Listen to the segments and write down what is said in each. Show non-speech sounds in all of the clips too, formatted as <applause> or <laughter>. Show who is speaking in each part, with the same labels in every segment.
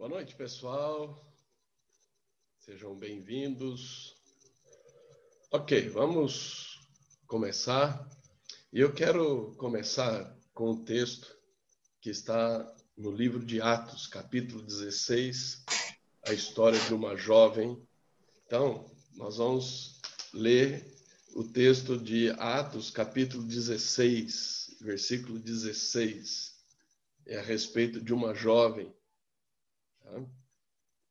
Speaker 1: Boa noite, pessoal. Sejam bem-vindos. Ok, vamos começar. E eu quero começar com um texto que está no livro de Atos, capítulo 16, a história de uma jovem. Então, nós vamos ler o texto de Atos, capítulo 16, versículo 16. É a respeito de uma jovem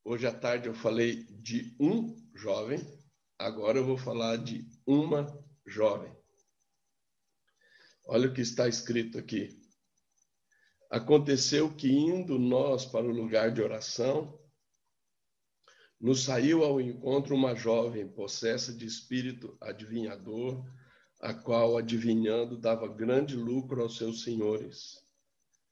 Speaker 1: Hoje à tarde eu falei de um jovem, agora eu vou falar de uma jovem. Olha o que está escrito aqui. Aconteceu que, indo nós para o lugar de oração, nos saiu ao encontro uma jovem possessa de espírito adivinhador, a qual, adivinhando, dava grande lucro aos seus senhores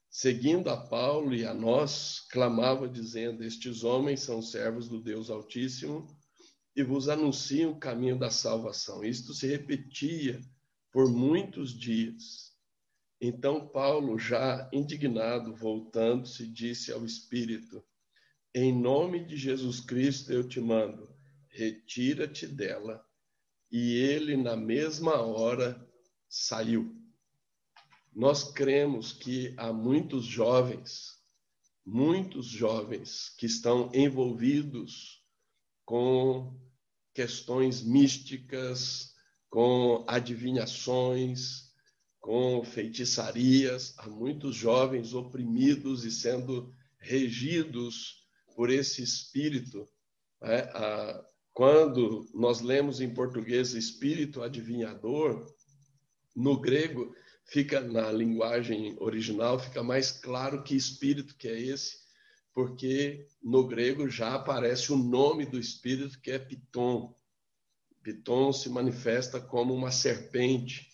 Speaker 1: seguindo a Paulo e a nós, clamava dizendo: Estes homens são servos do Deus Altíssimo e vos anunciam o caminho da salvação. Isto se repetia por muitos dias. Então Paulo, já indignado, voltando-se, disse ao Espírito: Em nome de Jesus Cristo eu te mando, retira-te dela. E ele, na mesma hora, saiu. Nós cremos que há muitos jovens, muitos jovens que estão envolvidos com questões místicas, com adivinhações, com feitiçarias, há muitos jovens oprimidos e sendo regidos por esse espírito. Né? Quando nós lemos em português espírito adivinhador, no grego fica na linguagem original, fica mais claro que espírito que é esse, porque no grego já aparece o nome do espírito que é Piton. Piton se manifesta como uma serpente,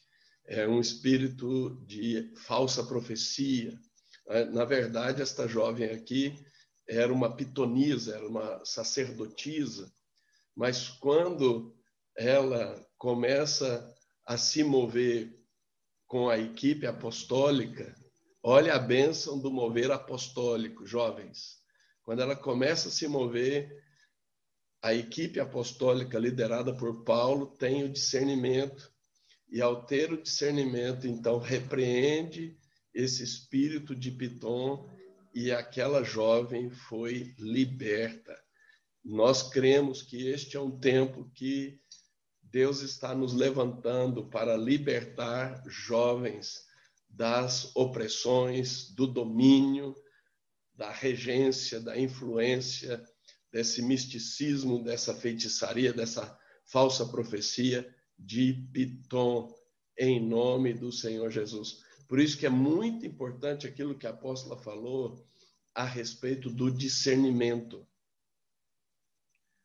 Speaker 1: é um espírito de falsa profecia. É, na verdade, esta jovem aqui era uma pitonisa, era uma sacerdotisa, mas quando ela começa a se mover com a equipe apostólica, olha a bênção do mover apostólico, jovens. Quando ela começa a se mover, a equipe apostólica liderada por Paulo tem o discernimento, e ao ter o discernimento, então repreende esse espírito de Piton e aquela jovem foi liberta. Nós cremos que este é um tempo que Deus está nos levantando para libertar jovens das opressões, do domínio, da regência, da influência, desse misticismo, dessa feitiçaria, dessa falsa profecia de Piton, em nome do Senhor Jesus. Por isso que é muito importante aquilo que a apóstola falou a respeito do discernimento.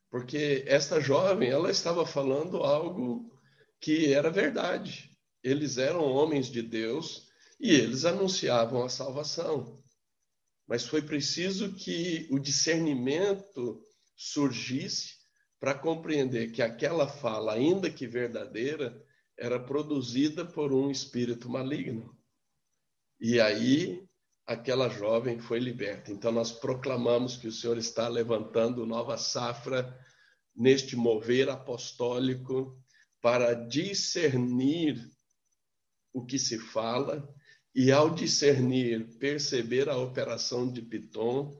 Speaker 1: Porque esta jovem, ela estava falando algo que era verdade. Eles eram homens de Deus e eles anunciavam a salvação. Mas foi preciso que o discernimento surgisse para compreender que aquela fala, ainda que verdadeira, era produzida por um espírito maligno. E aí aquela jovem foi liberta. Então, nós proclamamos que o Senhor está levantando nova safra neste mover apostólico para discernir o que se fala e, ao discernir, perceber a operação de Piton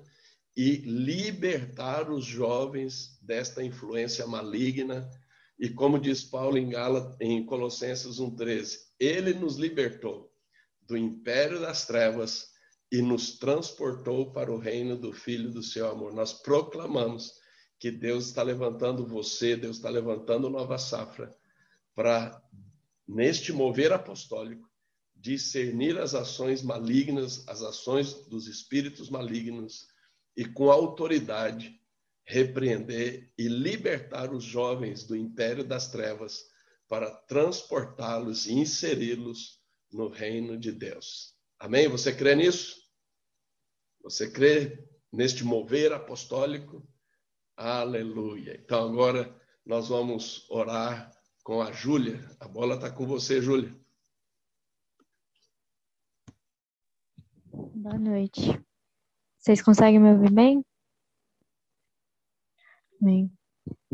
Speaker 1: e libertar os jovens desta influência maligna. E como diz Paulo em, Gala, em Colossenses 1,13, ele nos libertou do império das trevas e nos transportou para o reino do Filho do seu amor. Nós proclamamos que Deus está levantando você, Deus está levantando nova safra para, neste mover apostólico, discernir as ações malignas, as ações dos espíritos malignos e, com autoridade, repreender e libertar os jovens do império das trevas para transportá-los e inseri-los no reino de Deus. Amém? Você crê nisso? Você crê neste mover apostólico? Aleluia. Então agora nós vamos orar com a Júlia. A bola está com você, Júlia.
Speaker 2: Boa noite. Vocês conseguem me ouvir bem? Amém.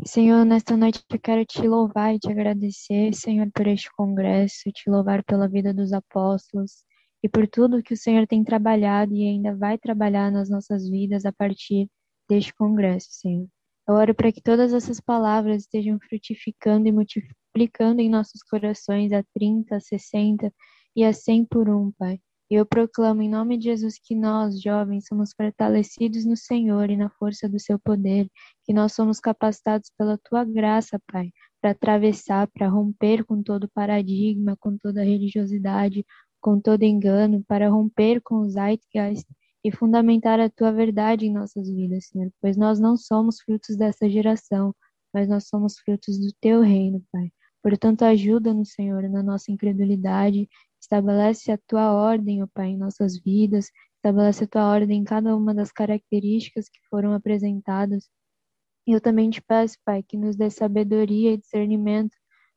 Speaker 2: Senhor, nesta noite eu quero te louvar e te agradecer, Senhor, por este congresso, te louvar pela vida dos apóstolos e por tudo que o Senhor tem trabalhado e ainda vai trabalhar nas nossas vidas a partir deste congresso, Senhor. Eu oro para que todas essas palavras estejam frutificando e multiplicando em nossos corações a 30, a 60 e a 100 por um, Pai. E eu proclamo em nome de Jesus que nós, jovens, somos fortalecidos no Senhor e na força do seu poder, que nós somos capacitados pela tua graça, Pai, para atravessar, para romper com todo paradigma, com toda religiosidade, com todo engano, para romper com os zeitgeist e fundamentar a tua verdade em nossas vidas, Senhor, pois nós não somos frutos dessa geração, mas nós somos frutos do teu reino, Pai. Portanto, ajuda-nos, Senhor, na nossa incredulidade, estabelece a tua ordem, ó Pai, em nossas vidas, estabelece a tua ordem em cada uma das características que foram apresentadas. E eu também te peço, Pai, que nos dê sabedoria e discernimento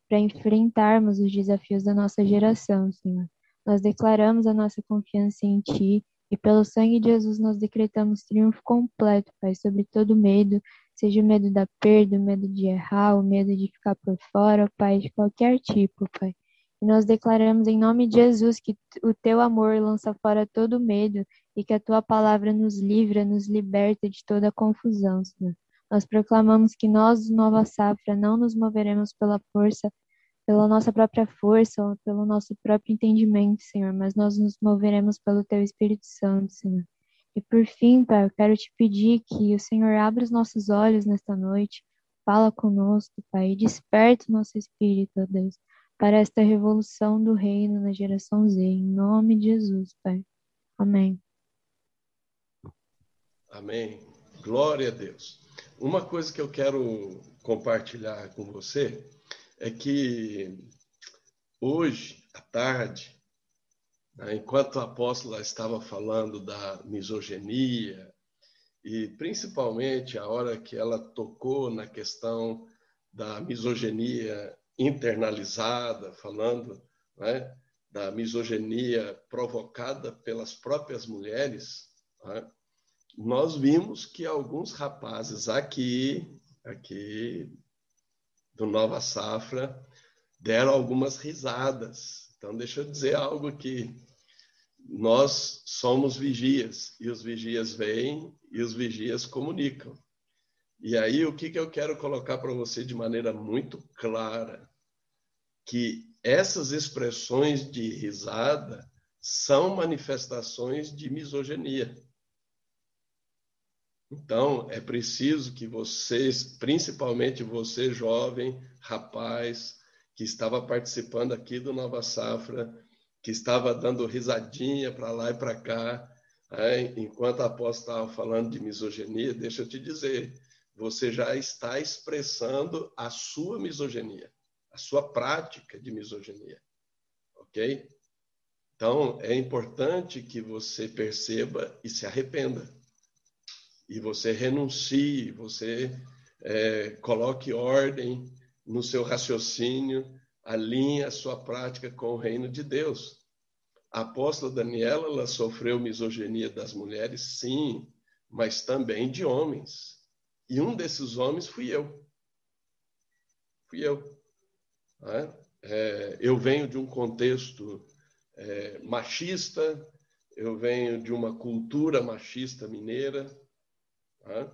Speaker 2: para enfrentarmos os desafios da nossa geração, Senhor. Nós declaramos a nossa confiança em Ti e pelo sangue de Jesus nós decretamos triunfo completo, Pai, sobre todo medo, seja o medo da perda, o medo de errar, o medo de ficar por fora, Pai, de qualquer tipo, Pai. E nós declaramos em nome de Jesus que o teu amor lança fora todo medo e que a tua palavra nos livra, nos liberta de toda confusão, Senhor. Nós proclamamos que nós, Nova Safra, não nos moveremos pela força pela nossa própria força ou pelo nosso próprio entendimento, Senhor, mas nós nos moveremos pelo Teu Espírito Santo, Senhor. E por fim, Pai, eu quero te pedir que o Senhor abra os nossos olhos nesta noite, fala conosco, Pai, e desperta o nosso espírito, ó Deus, para esta revolução do reino na geração Z, em nome de Jesus, Pai. Amém.
Speaker 1: Amém. Glória a Deus. Uma coisa que eu quero compartilhar com você é que hoje, à tarde, né, enquanto a apóstola estava falando da misoginia, e principalmente a hora que ela tocou na questão da misoginia internalizada, falando né, da misoginia provocada pelas próprias mulheres, né, nós vimos que alguns rapazes aqui, aqui do Nova Safra deram algumas risadas. Então, deixa eu dizer algo aqui. Nós somos vigias, e os vigias vêm e os vigias comunicam. E aí, o que, que eu quero colocar para você de maneira muito clara? Que essas expressões de risada são manifestações de misoginia. Então, é preciso que vocês, principalmente você, jovem, rapaz, que estava participando aqui do Nova Safra, que estava dando risadinha para lá e para cá, é, enquanto a apóstola estava falando de misoginia, deixa eu te dizer, você já está expressando a sua misoginia, a sua prática de misoginia, ok? Então, é importante que você perceba e se arrependa e você renuncie, você é, coloque ordem no seu raciocínio, alinhe a sua prática com o reino de Deus. A apóstola Daniela ela sofreu misoginia das mulheres, sim, mas também de homens. E um desses homens fui eu. Fui eu. É? É, eu venho de um contexto é, machista, eu venho de uma cultura machista mineira, né?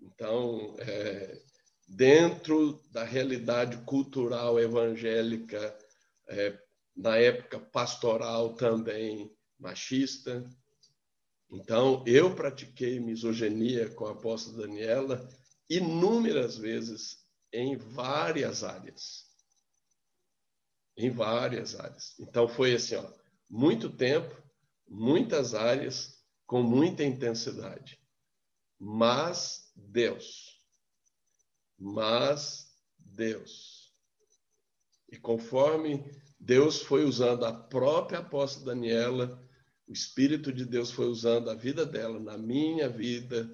Speaker 1: Então, é, dentro da realidade cultural evangélica, é, na época pastoral também machista. Então, eu pratiquei misoginia com a apóstola Daniela inúmeras vezes em várias áreas. Em várias áreas. Então, foi assim, ó, muito tempo, muitas áreas, com muita intensidade mas Deus. Mas Deus. E conforme Deus foi usando a própria apóstola Daniela, o Espírito de Deus foi usando a vida dela, na minha vida,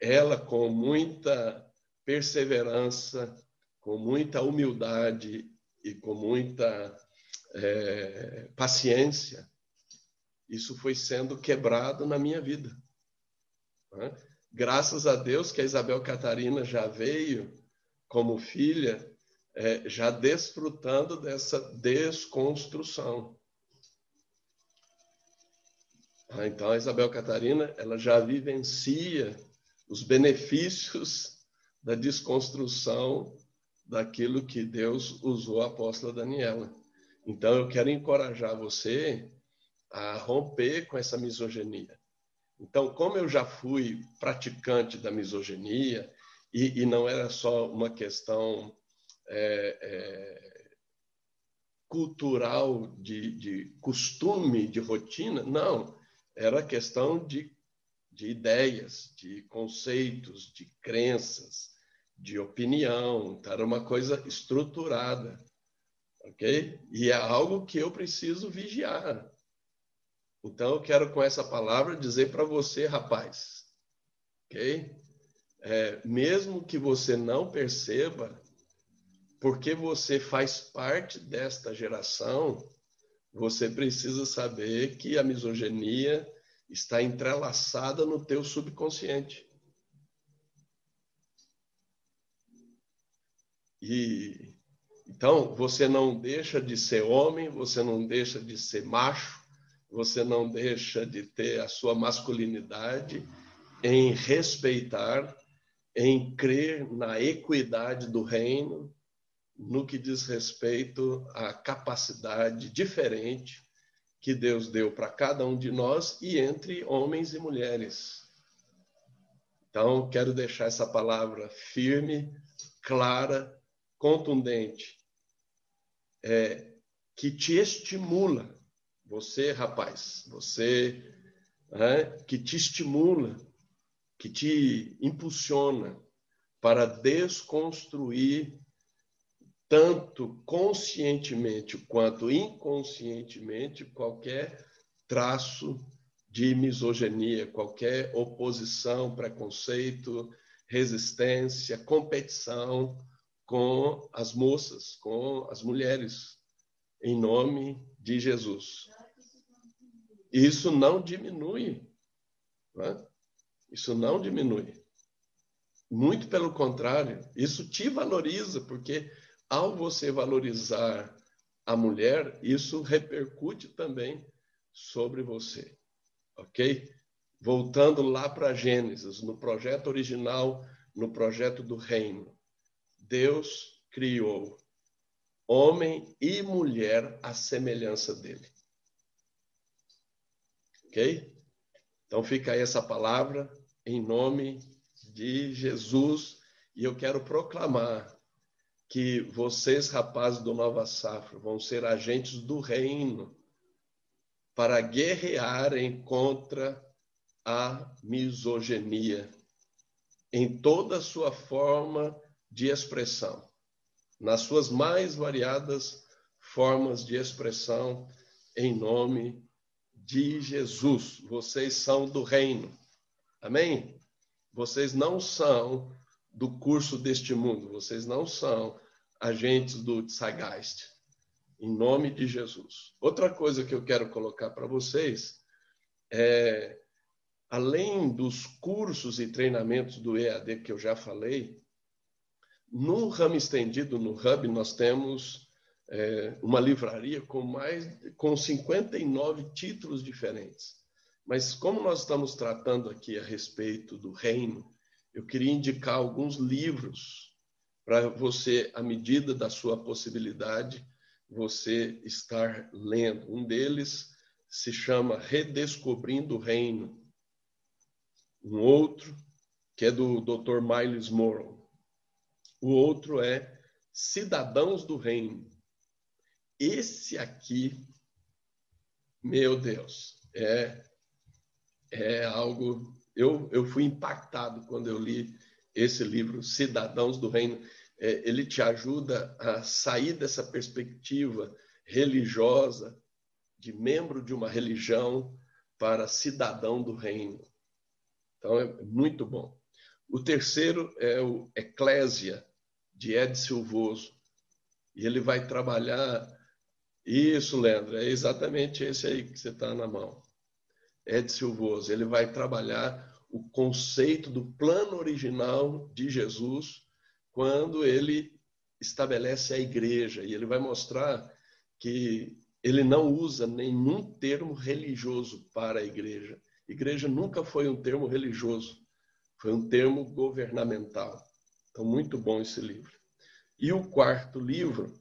Speaker 1: ela com muita perseverança, com muita humildade e com muita é, paciência, isso foi sendo quebrado na minha vida. Né? Graças a Deus que a Isabel Catarina já veio como filha, é, já desfrutando dessa desconstrução. Ah, então, a Isabel Catarina ela já vivencia os benefícios da desconstrução daquilo que Deus usou a apóstola Daniela. Então, eu quero encorajar você a romper com essa misoginia. Então, como eu já fui praticante da misoginia, e, e não era só uma questão é, é, cultural, de, de costume, de rotina, não, era questão de, de ideias, de conceitos, de crenças, de opinião, então, era uma coisa estruturada, ok? E é algo que eu preciso vigiar. Então, eu quero com essa palavra dizer para você, rapaz, ok? É, mesmo que você não perceba, porque você faz parte desta geração, você precisa saber que a misoginia está entrelaçada no teu subconsciente. E então você não deixa de ser homem, você não deixa de ser macho, você não deixa de ter a sua masculinidade em respeitar, em crer na equidade do reino, no que diz respeito à capacidade diferente que Deus deu para cada um de nós e entre homens e mulheres. Então, quero deixar essa palavra firme, clara, contundente, é, que te estimula você, rapaz, você que te estimula, que te impulsiona para desconstruir tanto conscientemente quanto inconscientemente qualquer traço de misoginia, qualquer oposição, preconceito, resistência, competição com as moças, com as mulheres, em nome de Jesus. Isso não diminui. Né? Isso não diminui. Muito pelo contrário, isso te valoriza, porque ao você valorizar a mulher, isso repercute também sobre você. Ok? Voltando lá para Gênesis, no projeto original, no projeto do reino, Deus criou homem e mulher à semelhança dele. Ok? Então fica aí essa palavra em nome de Jesus e eu quero proclamar que vocês, rapazes do Nova Safra, vão ser agentes do reino para guerrearem contra a misoginia em toda a sua forma de expressão, nas suas mais variadas formas de expressão, em nome de Jesus. Vocês são do reino. Amém? Vocês não são do curso deste mundo, vocês não são agentes do Zeitgeist. Em nome de Jesus. Outra coisa que eu quero colocar para vocês é, além dos cursos e treinamentos do EAD que eu já falei, no ramo estendido, no Hub, nós temos é, uma livraria com mais com 59 títulos diferentes. Mas como nós estamos tratando aqui a respeito do reino, eu queria indicar alguns livros para você, à medida da sua possibilidade, você estar lendo. Um deles se chama Redescobrindo o Reino. Um outro, que é do Dr. Miles Morrow. O outro é Cidadãos do Reino. Esse aqui, meu Deus, é, é algo. Eu, eu fui impactado quando eu li esse livro, Cidadãos do Reino. É, ele te ajuda a sair dessa perspectiva religiosa, de membro de uma religião, para cidadão do reino. Então, é muito bom. O terceiro é o Eclésia, de Ed Silvoso. E ele vai trabalhar. Isso, Leandro, é exatamente esse aí que você está na mão. Ed Silvoso. Ele vai trabalhar o conceito do plano original de Jesus quando ele estabelece a igreja. E ele vai mostrar que ele não usa nenhum termo religioso para a igreja. Igreja nunca foi um termo religioso, foi um termo governamental. Então, muito bom esse livro. E o quarto livro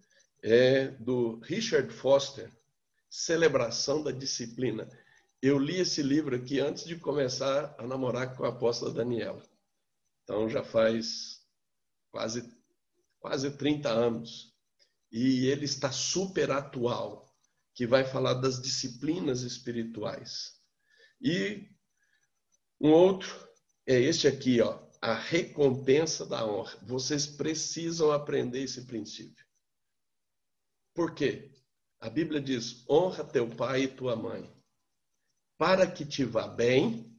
Speaker 1: é do Richard Foster, Celebração da Disciplina. Eu li esse livro aqui antes de começar a namorar com a apóstola Daniela. Então, já faz quase, quase 30 anos. E ele está super atual que vai falar das disciplinas espirituais. E um outro é este aqui, ó, a recompensa da honra. Vocês precisam aprender esse princípio. Por quê? A Bíblia diz: honra teu pai e tua mãe, para que te vá bem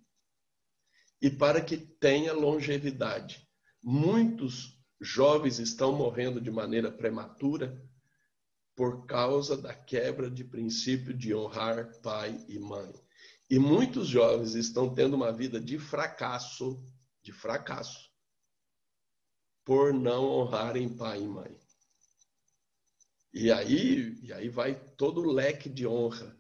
Speaker 1: e para que tenha longevidade. Muitos jovens estão morrendo de maneira prematura por causa da quebra de princípio de honrar pai e mãe. E muitos jovens estão tendo uma vida de fracasso, de fracasso, por não honrarem pai e mãe. E aí, e aí vai todo o leque de honra.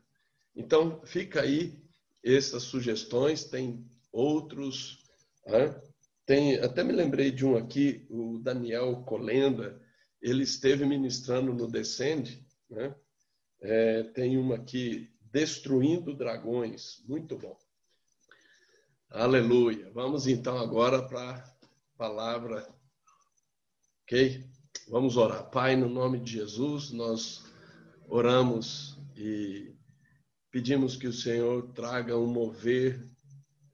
Speaker 1: Então, fica aí essas sugestões, tem outros. Né? Tem, até me lembrei de um aqui, o Daniel Colenda, ele esteve ministrando no Descende, né? É, tem uma aqui, Destruindo Dragões, muito bom. Aleluia. Vamos então agora para a palavra, ok? Vamos orar. Pai, no nome de Jesus, nós oramos e pedimos que o Senhor traga um mover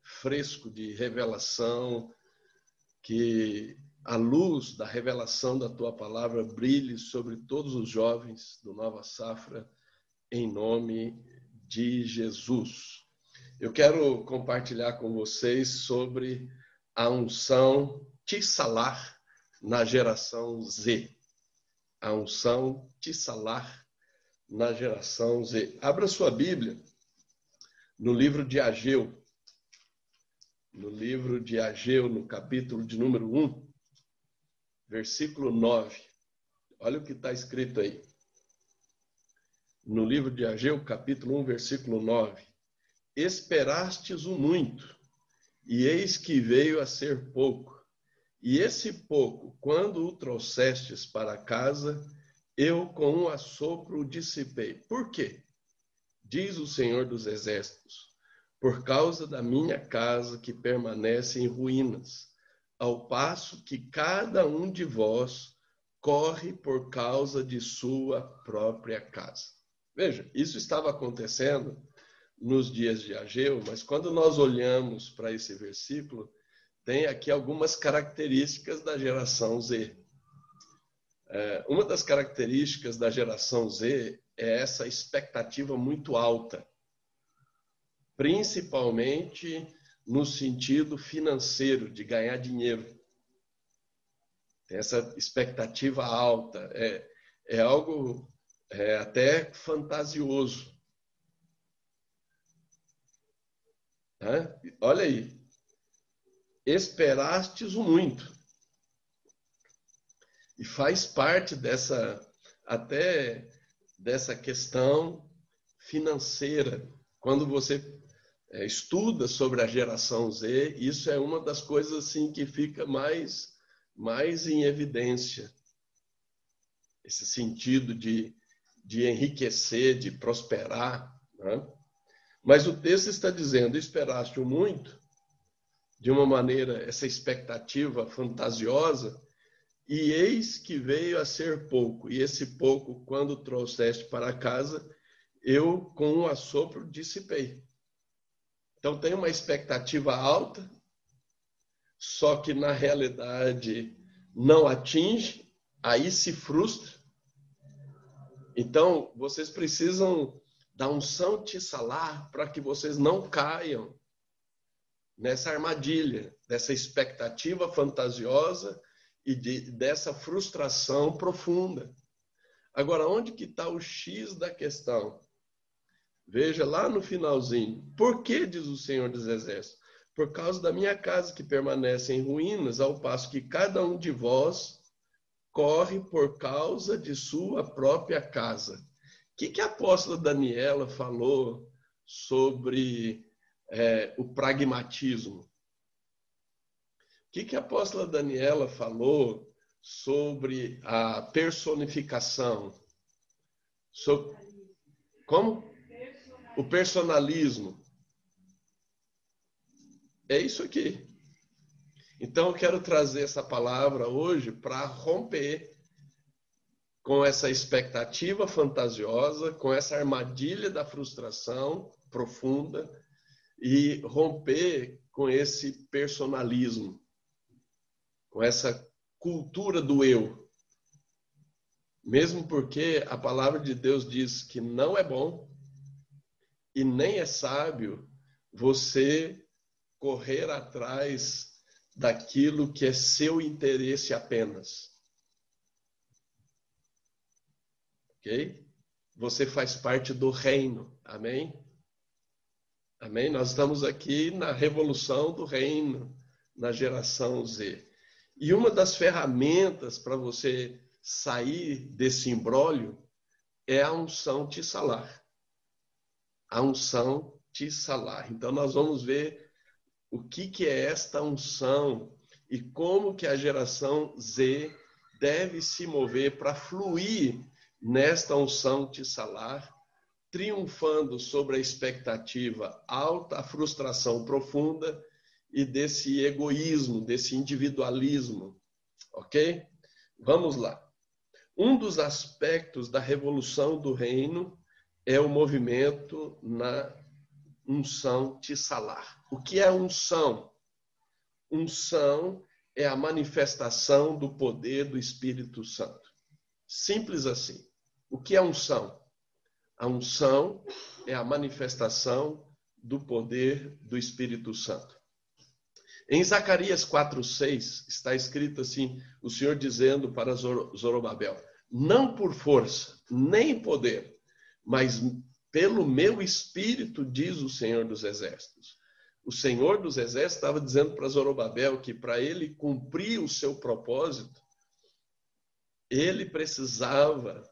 Speaker 1: fresco de revelação, que a luz da revelação da tua palavra brilhe sobre todos os jovens do Nova Safra, em nome de Jesus. Eu quero compartilhar com vocês sobre a unção Tissalar na geração Z. A unção Tissalar na geração Z. Abra sua Bíblia no livro de Ageu. No livro de Ageu, no capítulo de número 1 versículo 9. Olha o que está escrito aí. No livro de Ageu, capítulo 1, versículo 9. Esperastes o muito, e eis que veio a ser pouco. E esse pouco, quando o trouxestes para casa, eu com um assopro o dissipei. Por quê? Diz o Senhor dos Exércitos: por causa da minha casa que permanece em ruínas ao passo que cada um de vós corre por causa de sua própria casa. Veja, isso estava acontecendo nos dias de Ageu, mas quando nós olhamos para esse versículo, tem aqui algumas características da geração Z. É, uma das características da geração Z é essa expectativa muito alta, principalmente no sentido financeiro, de ganhar dinheiro. Essa expectativa alta. É, é algo é, até fantasioso. Tá? Olha aí. Esperastes o muito. E faz parte dessa, até dessa questão financeira. Quando você é, estuda sobre a geração Z, isso é uma das coisas assim que fica mais, mais em evidência. Esse sentido de, de enriquecer, de prosperar. Né? Mas o texto está dizendo: esperaste muito, de uma maneira, essa expectativa fantasiosa, e eis que veio a ser pouco. E esse pouco, quando trouxeste para casa, eu com um assopro dissipei. Então tem uma expectativa alta, só que na realidade não atinge, aí se frustra. Então vocês precisam da unção salar para que vocês não caiam nessa armadilha, dessa expectativa fantasiosa e de, dessa frustração profunda. Agora, onde que está o X da questão? Veja lá no finalzinho. Por que, diz o Senhor dos Exércitos? por causa da minha casa que permanece em ruínas, ao passo que cada um de vós corre por causa de sua própria casa. O que, que a apóstola Daniela falou sobre é, o pragmatismo? O que, que a apóstola Daniela falou sobre a personificação? So, como? O personalismo. É isso aqui. Então eu quero trazer essa palavra hoje para romper com essa expectativa fantasiosa, com essa armadilha da frustração profunda e romper com esse personalismo, com essa cultura do eu. Mesmo porque a palavra de Deus diz que não é bom e nem é sábio você correr atrás daquilo que é seu interesse apenas. Ok? Você faz parte do reino. Amém? Amém? Nós estamos aqui na revolução do reino, na geração Z. E uma das ferramentas para você sair desse imbróglio é a unção tissalar. A unção tissalar. Então, nós vamos ver o que, que é esta unção e como que a geração Z deve se mover para fluir nesta unção de salar, triunfando sobre a expectativa alta, a frustração profunda e desse egoísmo, desse individualismo. Ok? Vamos lá. Um dos aspectos da revolução do reino é o movimento na unção tissalar. O que é unção? Unção é a manifestação do poder do Espírito Santo. Simples assim. O que é unção? A unção é a manifestação do poder do Espírito Santo. Em Zacarias 4:6 está escrito assim, o Senhor dizendo para Zorobabel: não por força, nem poder, mas pelo meu espírito, diz o Senhor dos Exércitos. O Senhor dos Exércitos estava dizendo para Zorobabel que para ele cumprir o seu propósito, ele precisava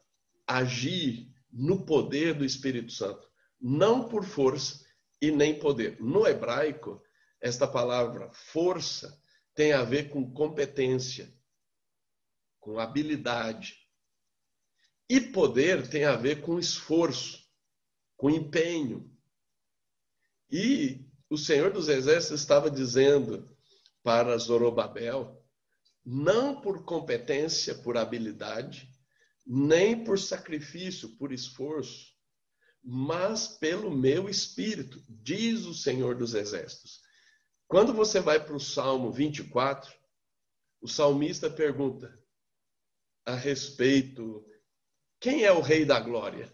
Speaker 1: agir no poder do Espírito Santo, não por força e nem poder. No hebraico, esta palavra força tem a ver com competência, com habilidade. E poder tem a ver com esforço com empenho. E o Senhor dos Exércitos estava dizendo para Zorobabel, não por competência, por habilidade, nem por sacrifício, por esforço, mas pelo meu espírito, diz o Senhor dos Exércitos. Quando você vai para o Salmo 24, o salmista pergunta a respeito: quem é o Rei da Glória?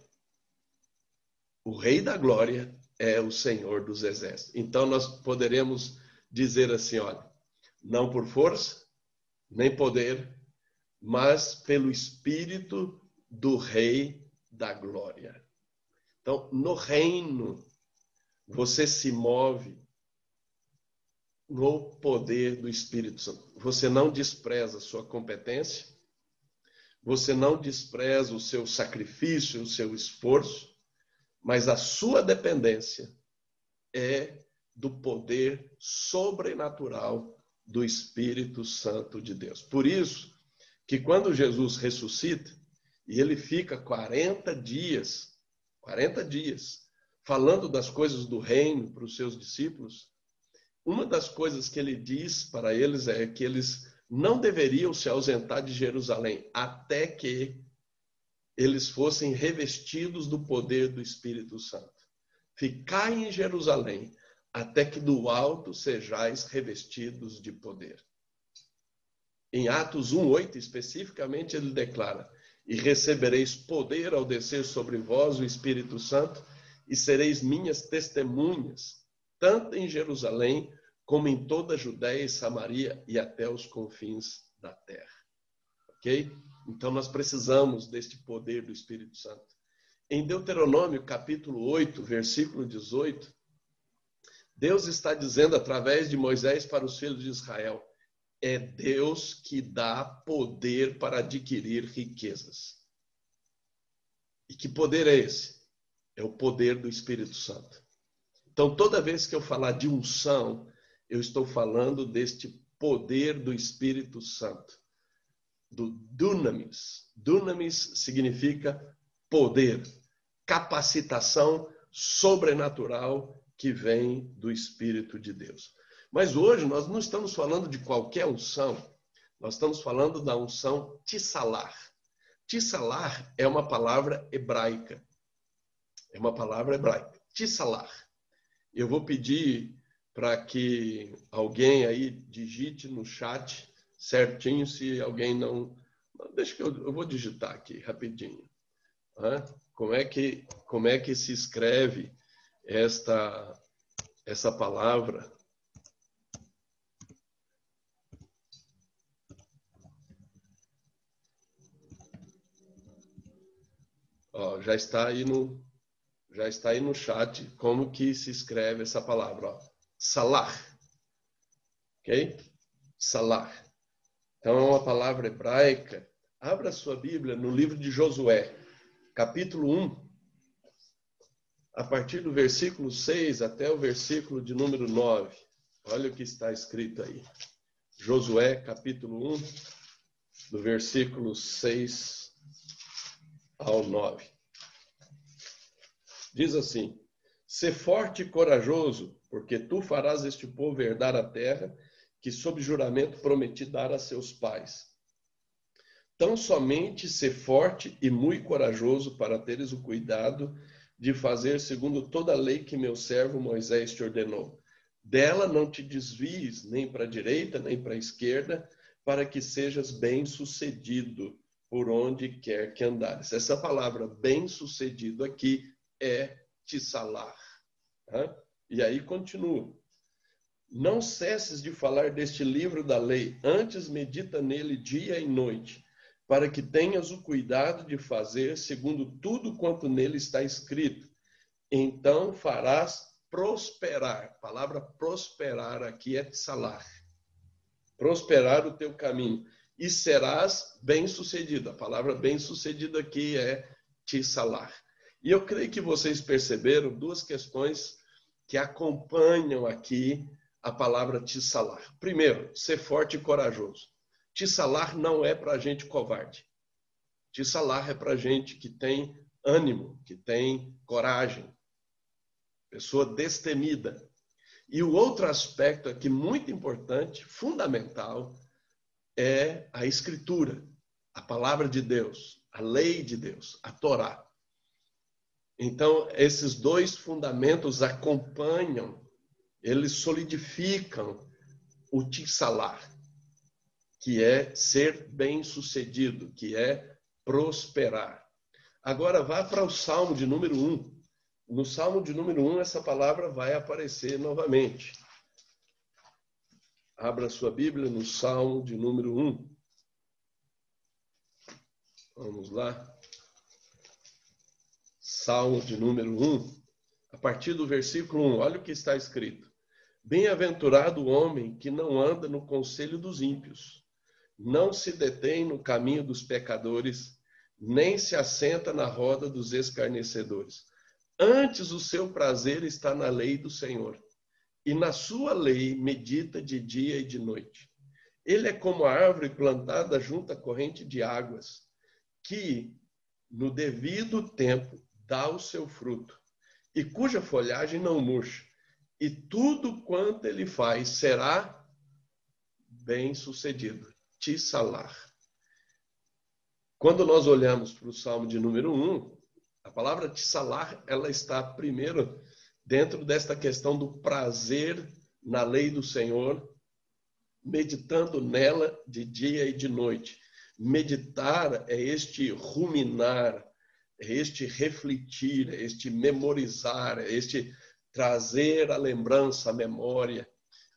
Speaker 1: o Rei da Glória é o Senhor dos Exércitos. Então nós poderemos dizer assim: olha, não por força, nem poder, mas pelo Espírito do Rei da Glória. Então, no reino, você se move no poder do Espírito Santo. Você não despreza a sua competência, você não despreza o seu sacrifício, o seu esforço, mas a sua dependência é do poder sobrenatural do Espírito Santo de Deus. Por isso que quando Jesus ressuscita e ele fica 40 dias, 40 dias, falando das coisas do reino para os seus discípulos, uma das coisas que ele diz para eles é que eles não deveriam se ausentar de Jerusalém até que eles fossem revestidos do poder do Espírito Santo. Ficai em Jerusalém, até que do alto sejais revestidos de poder. Em Atos 1:8 especificamente ele declara: "E recebereis poder ao descer sobre vós o Espírito Santo, e sereis minhas testemunhas, tanto em Jerusalém como em toda a Judéia e Samaria e até os confins da terra." OK? Então nós precisamos deste poder do Espírito Santo. Em Deuteronômio, capítulo 8, versículo 18, Deus está dizendo através de Moisés para os filhos de Israel: é Deus que dá poder para adquirir riquezas. E que poder é esse? É o poder do Espírito Santo. Então, toda vez que eu falar de unção, eu estou falando deste poder do Espírito Santo, do dunamis. Dunamis significa poder, capacitação sobrenatural que vem do Espírito de Deus. Mas hoje nós não estamos falando de qualquer unção, nós estamos falando da unção tissalar. Tissalar é uma palavra hebraica. É uma palavra hebraica. Tissalar. Eu vou pedir para que alguém aí digite no chat certinho se alguém não. Deixa que eu, eu vou digitar aqui rapidinho. Como é que como é que se escreve esta essa palavra? Ó, já está aí no já está aí no chat como que se escreve essa palavra, ó. Salah. OK? Salah. Então é uma palavra hebraica. Abra sua Bíblia no livro de Josué, capítulo 1, a partir do versículo 6 até o versículo de número 9. Olha o que está escrito aí. Josué, capítulo 1, do versículo 6 ao 9. Diz assim: Sê forte e corajoso, porque tu farás este povo herdar a terra que, sob juramento, prometi dar a seus pais. Tão somente ser forte e muito corajoso para teres o cuidado de fazer segundo toda a lei que meu servo Moisés te ordenou. Dela não te desvies nem para a direita nem para a esquerda, para que sejas bem-sucedido por onde quer que andares. Essa palavra bem-sucedido aqui é tissalar. Tá? E aí continua. Não cesses de falar deste livro da lei, antes medita nele dia e noite, para que tenhas o cuidado de fazer segundo tudo quanto nele está escrito. Então farás prosperar. A palavra prosperar aqui é tsalar. Prosperar o teu caminho e serás bem-sucedido. A palavra bem-sucedido aqui é tissalar. E eu creio que vocês perceberam duas questões que acompanham aqui a palavra tissalar. Primeiro, ser forte e corajoso. Tissalar não é para gente covarde. Tissalar é para gente que tem ânimo, que tem coragem, pessoa destemida. E o outro aspecto aqui muito importante, fundamental, é a Escritura, a palavra de Deus, a lei de Deus, a Torá. Então, esses dois fundamentos acompanham, eles solidificam o tissalar, que é ser bem-sucedido, que é prosperar. Agora, vá para o Salmo de número 1. No Salmo de número 1, essa palavra vai aparecer novamente. Abra sua Bíblia no Salmo de número 1. Vamos lá. Salmo de número 1, a partir do versículo 1. Olha o que está escrito. Bem-aventurado o homem que não anda no conselho dos ímpios, não se detém no caminho dos pecadores, nem se assenta na roda dos escarnecedores. Antes o seu prazer está na lei do Senhor e na sua lei medita de dia e de noite. Ele é como a árvore plantada junto à corrente de águas, que no devido tempo dá o seu fruto, e cuja folhagem não murcha, e tudo quanto ele faz será bem sucedido. Tissalar. Quando nós olhamos para o Salmo de número 1, a palavra tissalar, ela está primeiro dentro desta questão do prazer na lei do Senhor, meditando nela de dia e de noite. Meditar é este ruminar, é este refletir, é este memorizar, é este trazer a lembrança, a memória.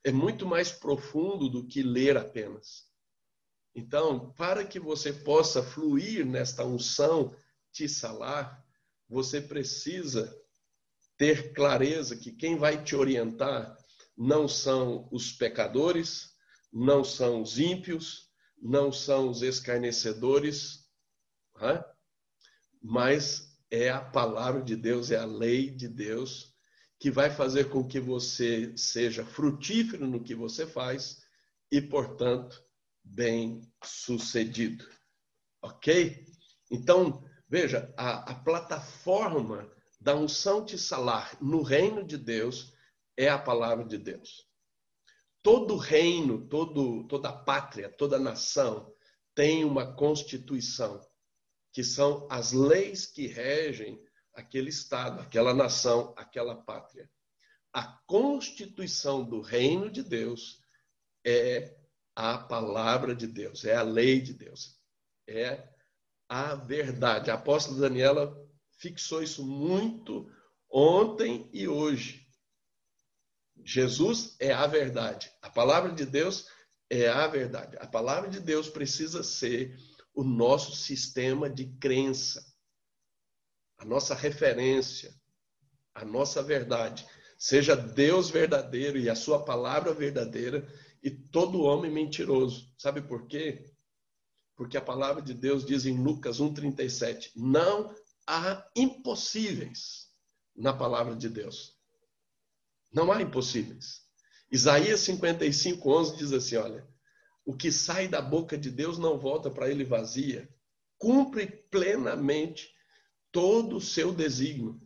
Speaker 1: É muito mais profundo do que ler apenas. Então, para que você possa fluir nesta unção salar, você precisa ter clareza que quem vai te orientar não são os pecadores, não são os ímpios, não são os escarnecedores, mas é a palavra de Deus, é a lei de Deus que vai fazer com que você seja frutífero no que você faz e, portanto, bem sucedido. Ok? Então, veja, a, a plataforma da unção de salar no reino de Deus é a palavra de Deus. Todo reino, todo, toda pátria, toda nação tem uma constituição, que são as leis que regem aquele estado, aquela nação, aquela pátria. A constituição do reino de Deus é a palavra de Deus, é a lei de Deus, é a verdade. A apóstola Daniela fixou isso muito ontem e hoje. Jesus é a verdade. A palavra de Deus é a verdade. A palavra de Deus precisa ser o nosso sistema de crença, a nossa referência, a nossa verdade. Seja Deus verdadeiro e a sua palavra verdadeira e todo homem mentiroso. Sabe por quê? Porque a palavra de Deus diz em Lucas 1,37: não há impossíveis na palavra de Deus. Não há impossíveis. Isaías 55, 11 diz assim: olha, o que sai da boca de Deus não volta para ele vazia, cumpre plenamente todo o seu desígnio.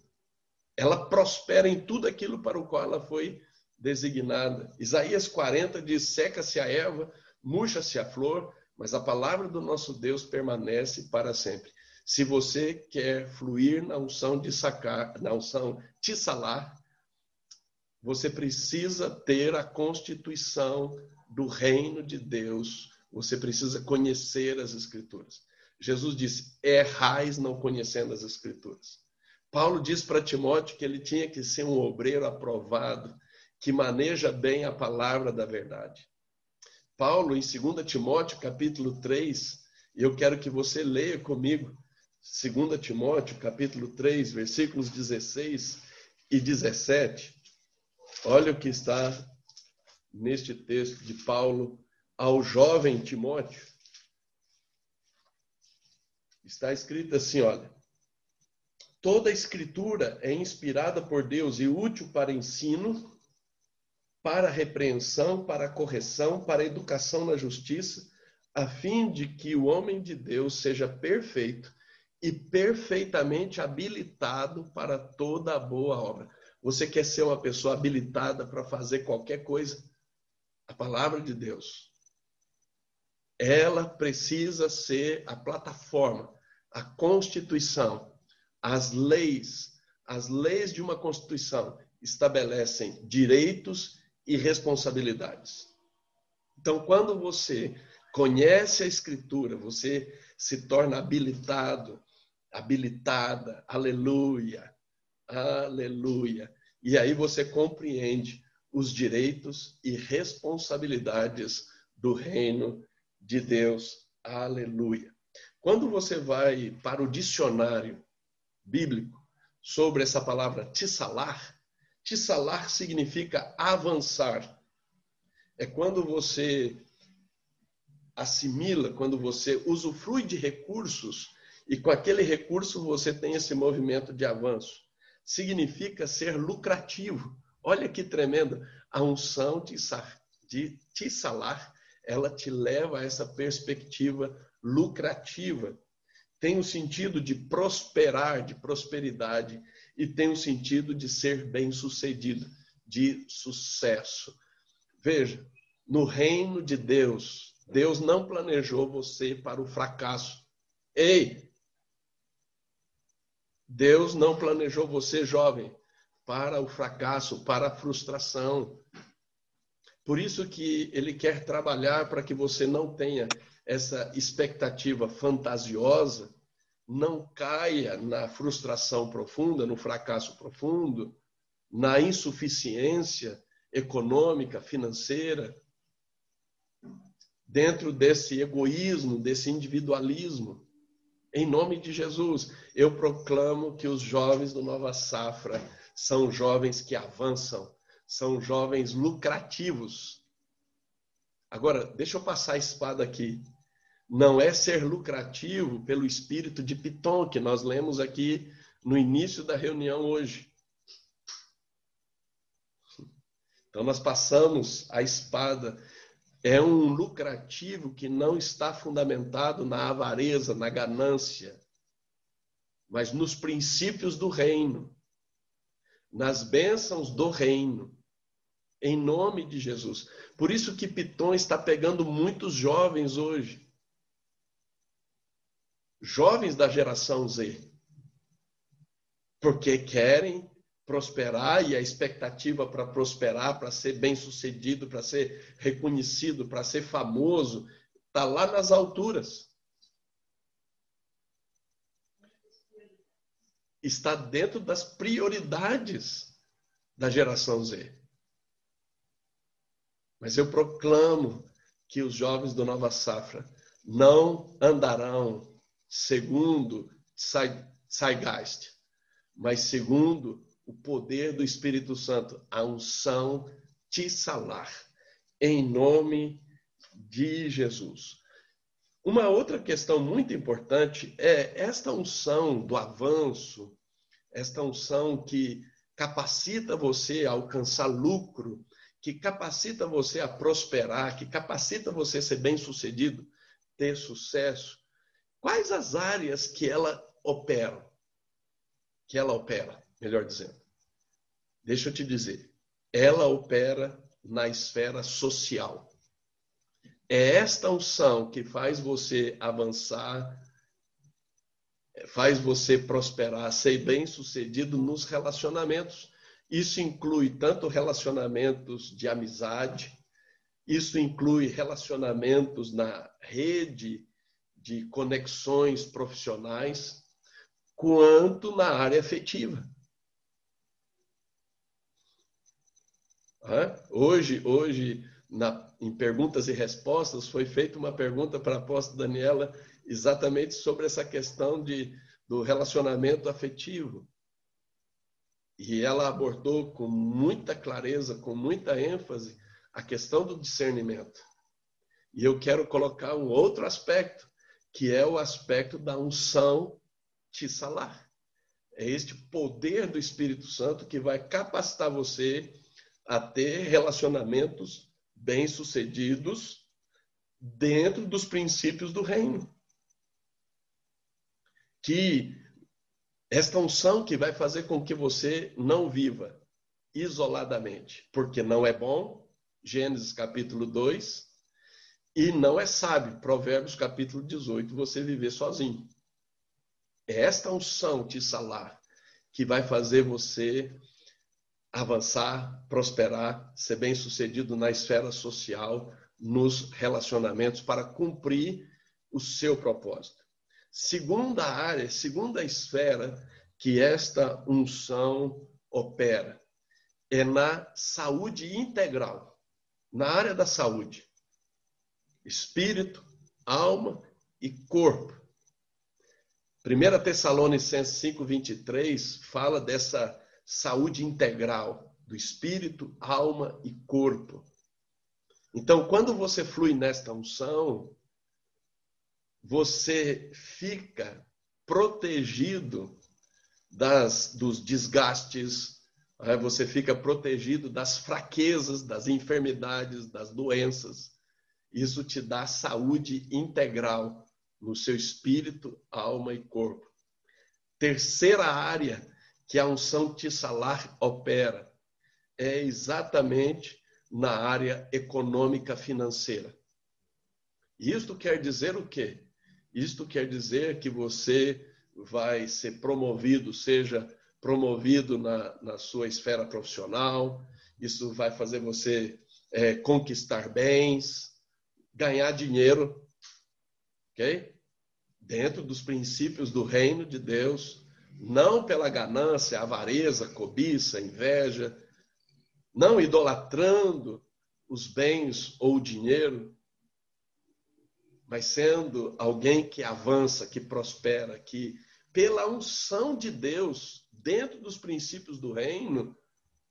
Speaker 1: Ela prospera em tudo aquilo para o qual ela foi designada. Isaías 40 diz: seca-se a erva, murcha-se a flor, mas a palavra do nosso Deus permanece para sempre. Se você quer fluir na unção de sacar, na unção salar, você precisa ter a constituição do reino de Deus. Você precisa conhecer as escrituras. Jesus disse: errais não conhecendo as escrituras. Paulo diz para Timóteo que ele tinha que ser um obreiro aprovado, que maneja bem a palavra da verdade. Paulo, em 2 Timóteo, capítulo 3, eu quero que você leia comigo 2 Timóteo, capítulo 3, versículos 16 e 17. Olha o que está neste texto de Paulo ao jovem Timóteo. Está escrito assim, olha: Toda a escritura é inspirada por Deus e útil para ensino, para repreensão, para correção, para educação na justiça, a fim de que o homem de Deus seja perfeito e perfeitamente habilitado para toda boa obra. Você quer ser uma pessoa habilitada para fazer qualquer coisa? A palavra de Deus. Ela precisa ser a plataforma, a constituição, as leis. As leis de uma constituição estabelecem direitos e responsabilidades. Então, quando você conhece a Escritura, você se torna habilitado habilitada, aleluia, aleluia. E aí você compreende os direitos e responsabilidades do reino de Deus, aleluia. Quando você vai para o dicionário bíblico sobre essa palavra tissalar, tissalar significa avançar. É quando você assimila, quando você usufrui de recursos e com aquele recurso você tem esse movimento de avanço. Significa ser lucrativo. Olha que tremendo. A unção de te salar, ela te leva a essa perspectiva lucrativa. Tem o sentido de prosperar, de prosperidade, e tem o sentido de ser bem-sucedido, de sucesso. Veja, no reino de Deus, Deus não planejou você para o fracasso. Ei, Deus não planejou você, jovem, para o fracasso, para a frustração. Por isso que ele quer trabalhar para que você não tenha essa expectativa fantasiosa, não caia na frustração profunda, no fracasso profundo, na insuficiência econômica, financeira, dentro desse egoísmo, desse individualismo. Em nome de Jesus, eu proclamo que os jovens do Nova Safra são jovens que avançam, são jovens lucrativos. Agora, deixa eu passar a espada aqui. Não é ser lucrativo pelo espírito de Piton, que nós lemos aqui no início da reunião hoje. Então, nós passamos a espada. É um lucrativo que não está fundamentado na avareza, na ganância, mas nos princípios do reino, nas bênçãos do reino, em nome de Jesus. Por isso que Piton está pegando muitos jovens hoje. Jovens da geração Z porque querem prosperar e a expectativa para prosperar, para ser bem-sucedido, para ser reconhecido, para ser famoso, está lá nas alturas. Está dentro das prioridades da geração Z. Mas eu proclamo que os jovens do Nova Safra não andarão segundo Zeitgeist, mas segundo o poder do Espírito Santo, a unção te salar, em nome de Jesus. Uma outra questão muito importante é esta unção do avanço, esta unção que capacita você a alcançar lucro, que capacita você a prosperar, que capacita você a ser bem-sucedido, ter sucesso. Quais as áreas que ela opera? que ela opera, melhor dizendo. Deixa eu te dizer, ela opera na esfera social. É esta unção que faz você avançar, faz você prosperar, ser bem-sucedido nos relacionamentos. Isso inclui tanto relacionamentos de amizade, isso inclui relacionamentos na rede de conexões profissionais, quanto na área afetiva. Hoje, hoje na, em perguntas e respostas, foi feita uma pergunta para a apóstola Daniela exatamente sobre essa questão de, do relacionamento afetivo. E ela abordou com muita clareza, com muita ênfase, a questão do discernimento. E eu quero colocar um outro aspecto, que é o aspecto da unção salar. É este poder do Espírito Santo que vai capacitar você a ter relacionamentos bem-sucedidos dentro dos princípios do reino. Que esta unção que vai fazer com que você não viva isoladamente, porque não é bom, Gênesis capítulo 2, e não é sábio, Provérbios capítulo 18, você viver sozinho. É esta unção salar que vai fazer você avançar, prosperar, ser bem-sucedido na esfera social, nos relacionamentos, para cumprir o seu propósito. Segunda área, segunda esfera que esta unção opera é na saúde integral, na área da saúde. Espírito, alma e corpo. 1 Tessalonicenses 5, 23 fala dessa saúde integral do espírito, alma e corpo. Então, quando você flui nesta unção, você fica protegido das, dos desgastes, né? você fica protegido das fraquezas, das enfermidades, das doenças. Isso te dá saúde integral no seu espírito, alma e corpo. Terceira área que a unção Tissalar opera é exatamente na área econômica financeira. Isto quer dizer o quê? Isto quer dizer que você vai ser promovido, seja promovido na, na sua esfera profissional, isso vai fazer você é, conquistar bens, ganhar dinheiro, ok? dentro dos princípios do reino de Deus, não pela ganância, avareza, cobiça, inveja, não idolatrando os bens ou o dinheiro, mas sendo alguém que avança, que prospera, que pela unção de Deus dentro dos princípios do reino,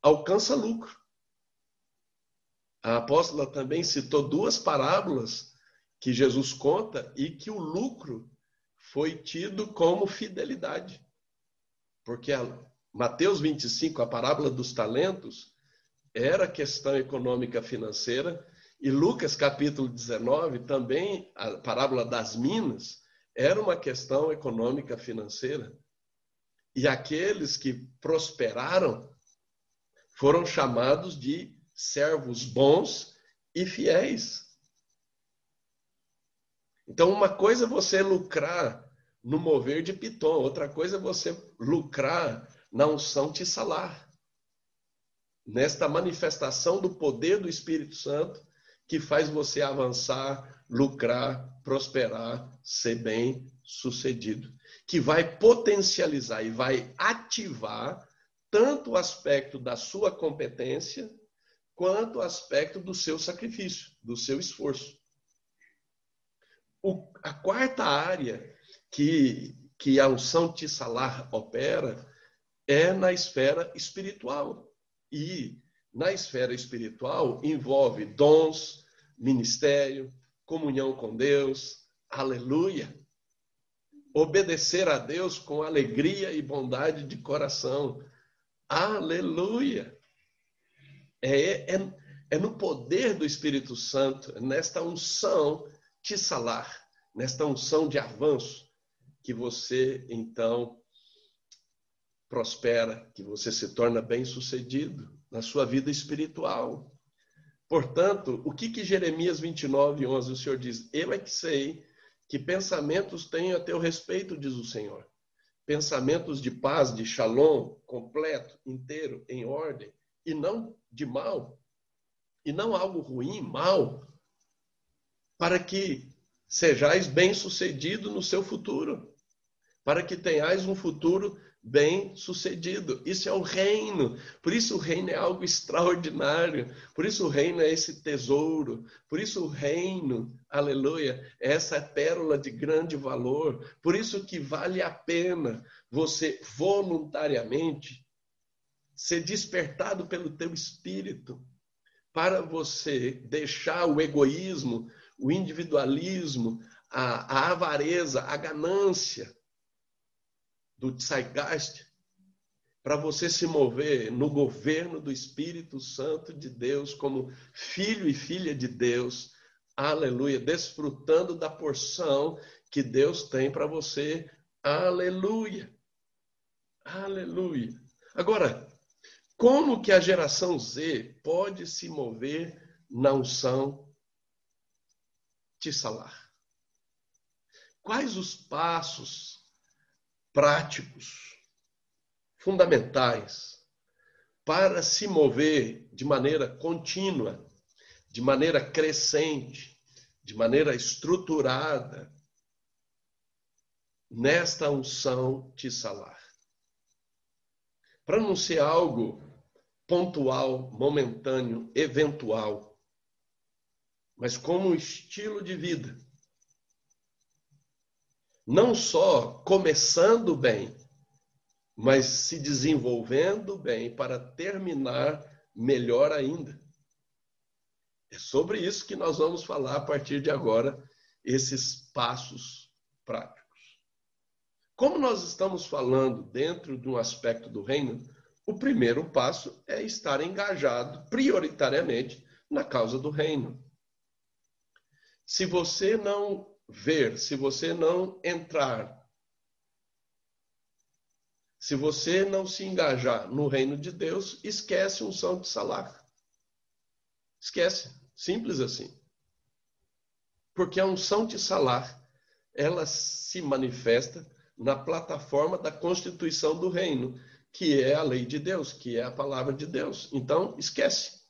Speaker 1: alcança lucro. A apóstola também citou duas parábolas que Jesus conta e que o lucro foi tido como fidelidade. Porque a Mateus 25, a parábola dos talentos, era questão econômica financeira, e Lucas capítulo 19, também a parábola das minas, era uma questão econômica financeira. E aqueles que prosperaram foram chamados de servos bons e fiéis. Então, uma coisa é você lucrar no mover de Piton, outra coisa é você lucrar na unção Tissalar. Nesta manifestação do poder do Espírito Santo que faz você avançar, lucrar, prosperar, ser bem sucedido, que vai potencializar e vai ativar tanto o aspecto da sua competência quanto o aspecto do seu sacrifício, do seu esforço. O, a quarta área que, que a unção Tissalar opera é na esfera espiritual. E na esfera espiritual envolve dons, ministério, comunhão com Deus, aleluia. Obedecer a Deus com alegria e bondade de coração, aleluia. É, é, é no poder do Espírito Santo, nesta unção te salar, nesta unção de avanço, que você então prospera, que você se torna bem-sucedido na sua vida espiritual. Portanto, o que que Jeremias 29, 11, o Senhor diz? Eu é que sei que pensamentos tenho a teu respeito, diz o Senhor. Pensamentos de paz, de shalom, completo, inteiro, em ordem, e não de mal, e não algo ruim, mal, para que sejais bem-sucedido no seu futuro, para que tenhais um futuro bem-sucedido. Isso é o reino. Por isso o reino é algo extraordinário. Por isso o reino é esse tesouro. Por isso o reino, aleluia, é essa pérola de grande valor. Por isso que vale a pena você voluntariamente ser despertado pelo teu espírito para você deixar o egoísmo, o individualismo, a, a avareza, a ganância do Zeitgeist, para você se mover no governo do Espírito Santo de Deus, como filho e filha de Deus, aleluia, desfrutando da porção que Deus tem para você, aleluia, aleluia. Agora, como que a geração Z pode se mover na unção Tissalar. Quais os passos práticos, fundamentais, para se mover de maneira contínua, de maneira crescente, de maneira estruturada nesta unção Tissalar? Para não ser algo pontual, momentâneo, eventual, mas como um estilo de vida. Não só começando bem, mas se desenvolvendo bem para terminar melhor ainda. É sobre isso que nós vamos falar a partir de agora, esses passos práticos. Como nós estamos falando dentro de um aspecto do reino, o primeiro passo é estar engajado prioritariamente na causa do reino. Se você não ver, se você não entrar, se você não se engajar no reino de Deus, esquece unção de salar. Esquece. Simples assim. Porque a unção de salar, ela se manifesta na plataforma da constituição do reino, que é a lei de Deus, que é a palavra de Deus. Então, esquece.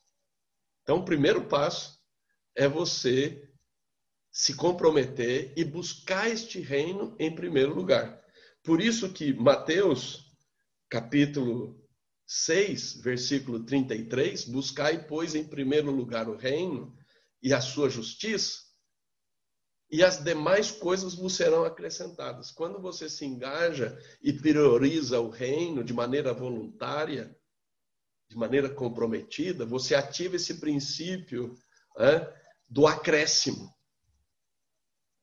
Speaker 1: Então, o primeiro passo é você se comprometer e buscar este reino em primeiro lugar. Por isso que Mateus, capítulo 6, versículo 33, buscai, pois, em primeiro lugar o reino e a sua justiça, e as demais coisas vos serão acrescentadas. Quando você se engaja e prioriza o reino de maneira voluntária, de maneira comprometida, você ativa esse princípio é, do acréscimo.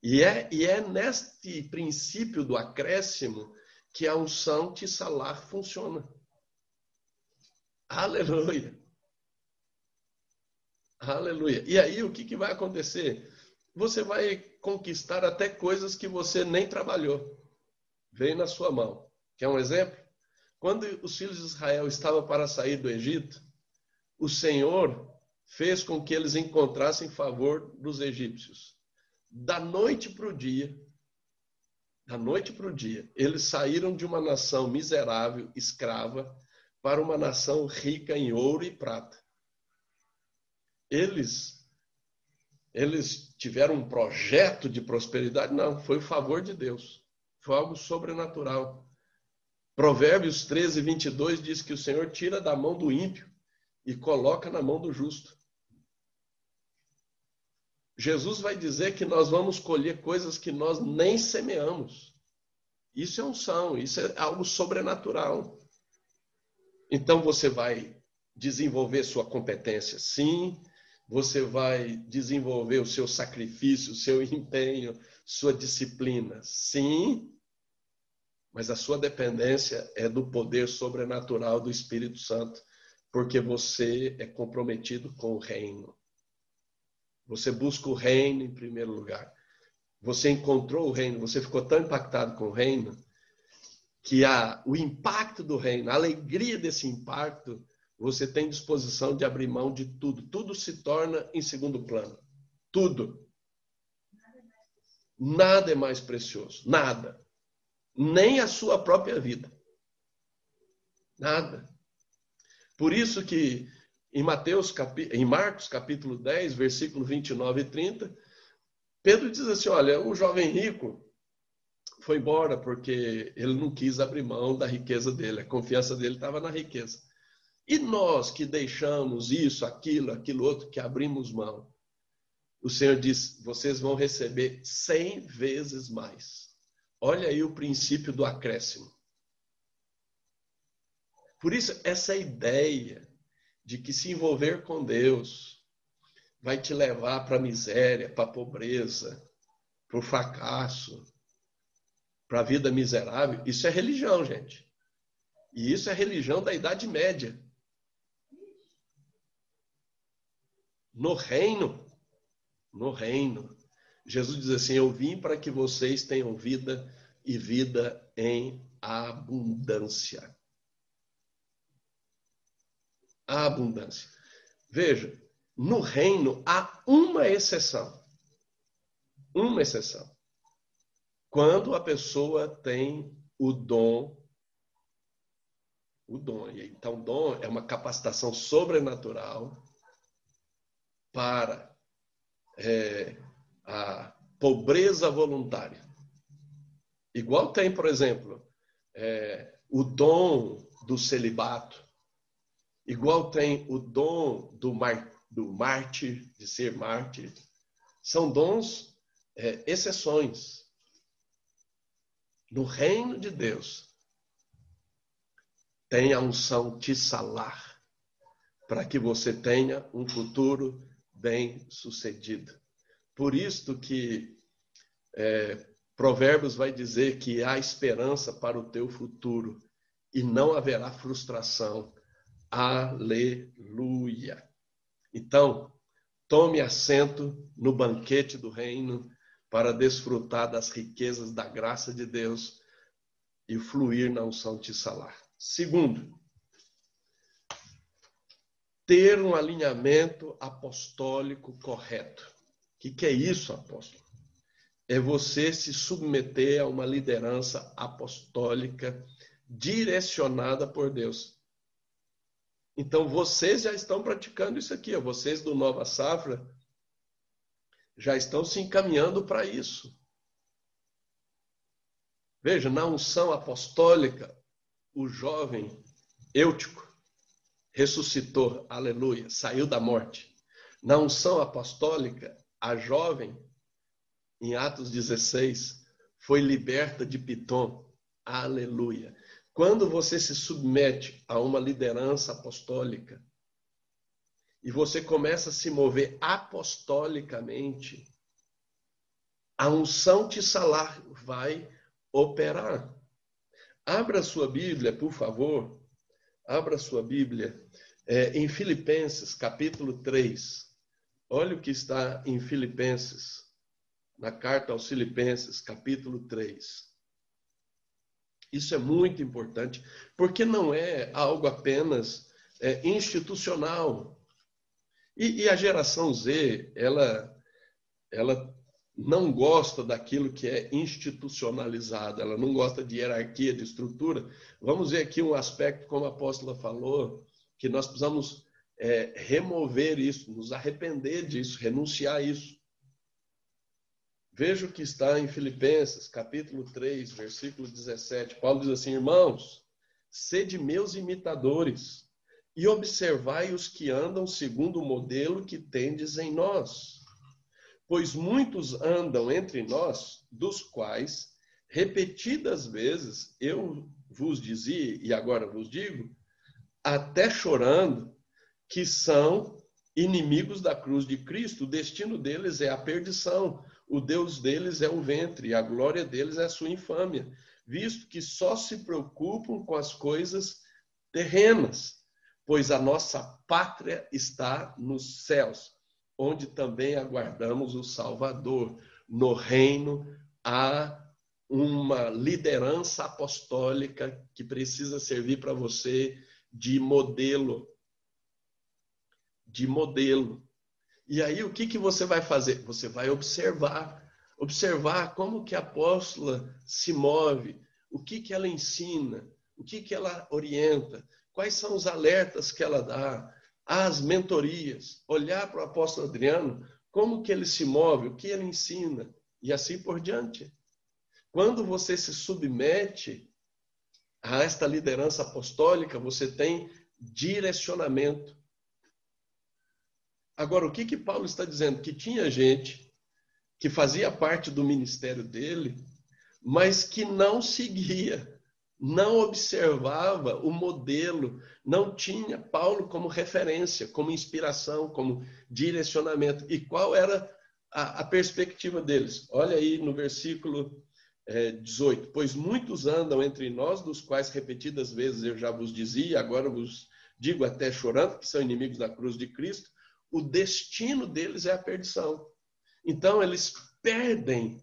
Speaker 1: E é, e é neste princípio do acréscimo que a unção Tissalar funciona. Aleluia. Aleluia. E aí o que, que vai acontecer? Você vai conquistar até coisas que você nem trabalhou. Veio na sua mão. Quer um exemplo? Quando os filhos de Israel estavam para sair do Egito, o Senhor fez com que eles encontrassem favor dos egípcios. Da noite para o dia, da noite para o dia, eles saíram de uma nação miserável, escrava, para uma nação rica em ouro e prata. Eles eles tiveram um projeto de prosperidade? Não, foi o favor de Deus. Foi algo sobrenatural. Provérbios 13, 22 diz que o Senhor tira da mão do ímpio e coloca na mão do justo. Jesus vai dizer que nós vamos colher coisas que nós nem semeamos. Isso é unção, isso é algo sobrenatural. Então você vai desenvolver sua competência, sim. Você vai desenvolver o seu sacrifício, o seu <laughs> empenho, sua disciplina, sim. Mas a sua dependência é do poder sobrenatural do Espírito Santo, porque você é comprometido com o reino. Você busca o reino em primeiro lugar. Você encontrou o reino, você ficou tão impactado com o reino que a, o impacto do reino, a alegria desse impacto, você tem disposição de abrir mão de tudo. Tudo se torna em segundo plano. Tudo. Nada é mais precioso. Nada. Nem a sua própria vida. Nada. Por isso que em Mateus, em Marcos capítulo 10, versículo 29 e 30, Pedro diz assim: olha, o jovem rico foi embora porque ele não quis abrir mão da riqueza dele, a confiança dele estava na riqueza. E nós que deixamos isso, aquilo, aquilo outro, que abrimos mão, o Senhor diz: vocês vão receber cem vezes mais. Olha aí o princípio do acréscimo. Por isso, essa ideia de que se envolver com Deus vai te levar para a miséria, para a pobreza, para o fracasso, para a vida miserável, isso é religião, gente. E isso é religião da Idade Média. No reino, no reino, Jesus diz assim: Eu vim para que vocês tenham vida e vida em abundância. A abundância. Veja, no reino há uma exceção. Uma exceção quando a pessoa tem o dom, o dom. Então, o dom é uma capacitação sobrenatural para é, a pobreza voluntária. Igual tem, por exemplo, é, o dom do celibato, igual tem o dom do, mar, do mártir, de ser mártir. São dons, é, exceções no reino de Deus, tem a unção salar, para que você tenha um futuro bem sucedido. Por isto que é, Provérbios vai dizer que há esperança para o teu futuro e não haverá frustração. Aleluia. Então, tome assento no banquete do reino para desfrutar das riquezas da graça de Deus e fluir na unção de salar. Segundo, ter um alinhamento apostólico correto. O que, que é isso, apóstolo? É você se submeter a uma liderança apostólica direcionada por Deus. Então, vocês já estão praticando isso aqui, vocês do Nova Safra já estão se encaminhando para isso. Veja, na unção apostólica, o jovem Eutico ressuscitou, aleluia, saiu da morte. Na unção apostólica, a jovem em Atos 16, foi liberta de Pitom. Aleluia. Quando você se submete a uma liderança apostólica e você começa a se mover apostolicamente, a unção te salar vai operar. Abra sua Bíblia, por favor. Abra sua Bíblia é, em Filipenses, capítulo 3. Olha o que está em Filipenses, na carta aos Filipenses, capítulo 3. Isso é muito importante, porque não é algo apenas é, institucional. E, e, a geração Z, ela, ela não gosta daquilo que é institucionalizado, ela não gosta de hierarquia, de estrutura. Vamos ver aqui um aspecto, como a apóstola falou, que nós precisamos é, remover isso, nos arrepender disso, renunciar a isso. Veja o que está em Filipenses, capítulo 3, versículo 17. Paulo diz assim: Irmãos, sede meus imitadores e observai os que andam segundo o modelo que tendes em nós. Pois muitos andam entre nós, dos quais, repetidas vezes, eu vos dizia, e agora vos digo, até chorando, que são inimigos da cruz de Cristo, o destino deles é a perdição o Deus deles é o ventre, e a glória deles é a sua infâmia, visto que só se preocupam com as coisas terrenas, pois a nossa pátria está nos céus, onde também aguardamos o Salvador. No reino há uma liderança apostólica que precisa servir para você de modelo. De modelo. E aí o que, que você vai fazer? Você vai observar, observar como que a apóstola se move, o que, que ela ensina, o que, que ela orienta, quais são os alertas que ela dá, as mentorias, olhar para o apóstolo Adriano, como que ele se move, o que ele ensina, e assim por diante. Quando você se submete a esta liderança apostólica, você tem direcionamento. Agora, o que, que Paulo está dizendo? Que tinha gente que fazia parte do ministério dele, mas que não seguia, não observava o modelo, não tinha Paulo como referência, como inspiração, como direcionamento. E qual era a, a perspectiva deles? Olha aí no versículo é, 18: Pois muitos andam entre nós, dos quais repetidas vezes eu já vos dizia, agora vos digo até chorando, que são inimigos da cruz de Cristo o destino deles é a perdição. Então, eles perdem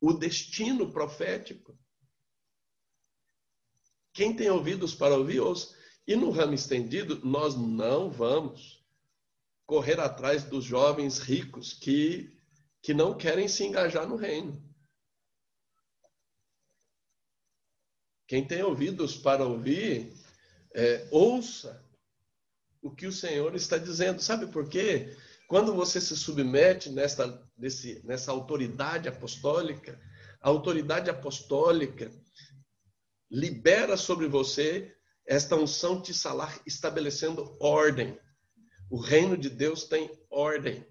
Speaker 1: o destino profético. Quem tem ouvidos para ouvir, ouça. E no ramo estendido, nós não vamos correr atrás dos jovens ricos que, que não querem se engajar no reino. Quem tem ouvidos para ouvir, é, ouça o que o Senhor está dizendo. Sabe por quê? Quando você se submete nessa, nesse, nessa autoridade apostólica, a autoridade apostólica libera sobre você esta unção de salar estabelecendo ordem. O reino de Deus tem ordem.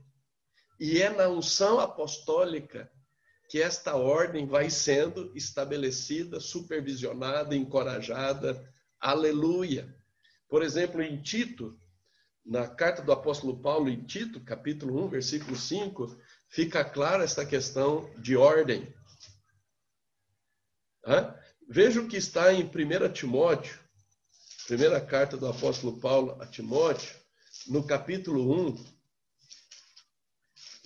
Speaker 1: E é na unção apostólica que esta ordem vai sendo estabelecida, supervisionada, encorajada. Aleluia. Por exemplo, em Tito, na carta do apóstolo Paulo em Tito, capítulo 1, versículo 5, fica clara esta questão de ordem. Veja o que está em 1 Timóteo, primeira carta do apóstolo Paulo a Timóteo, no capítulo 1,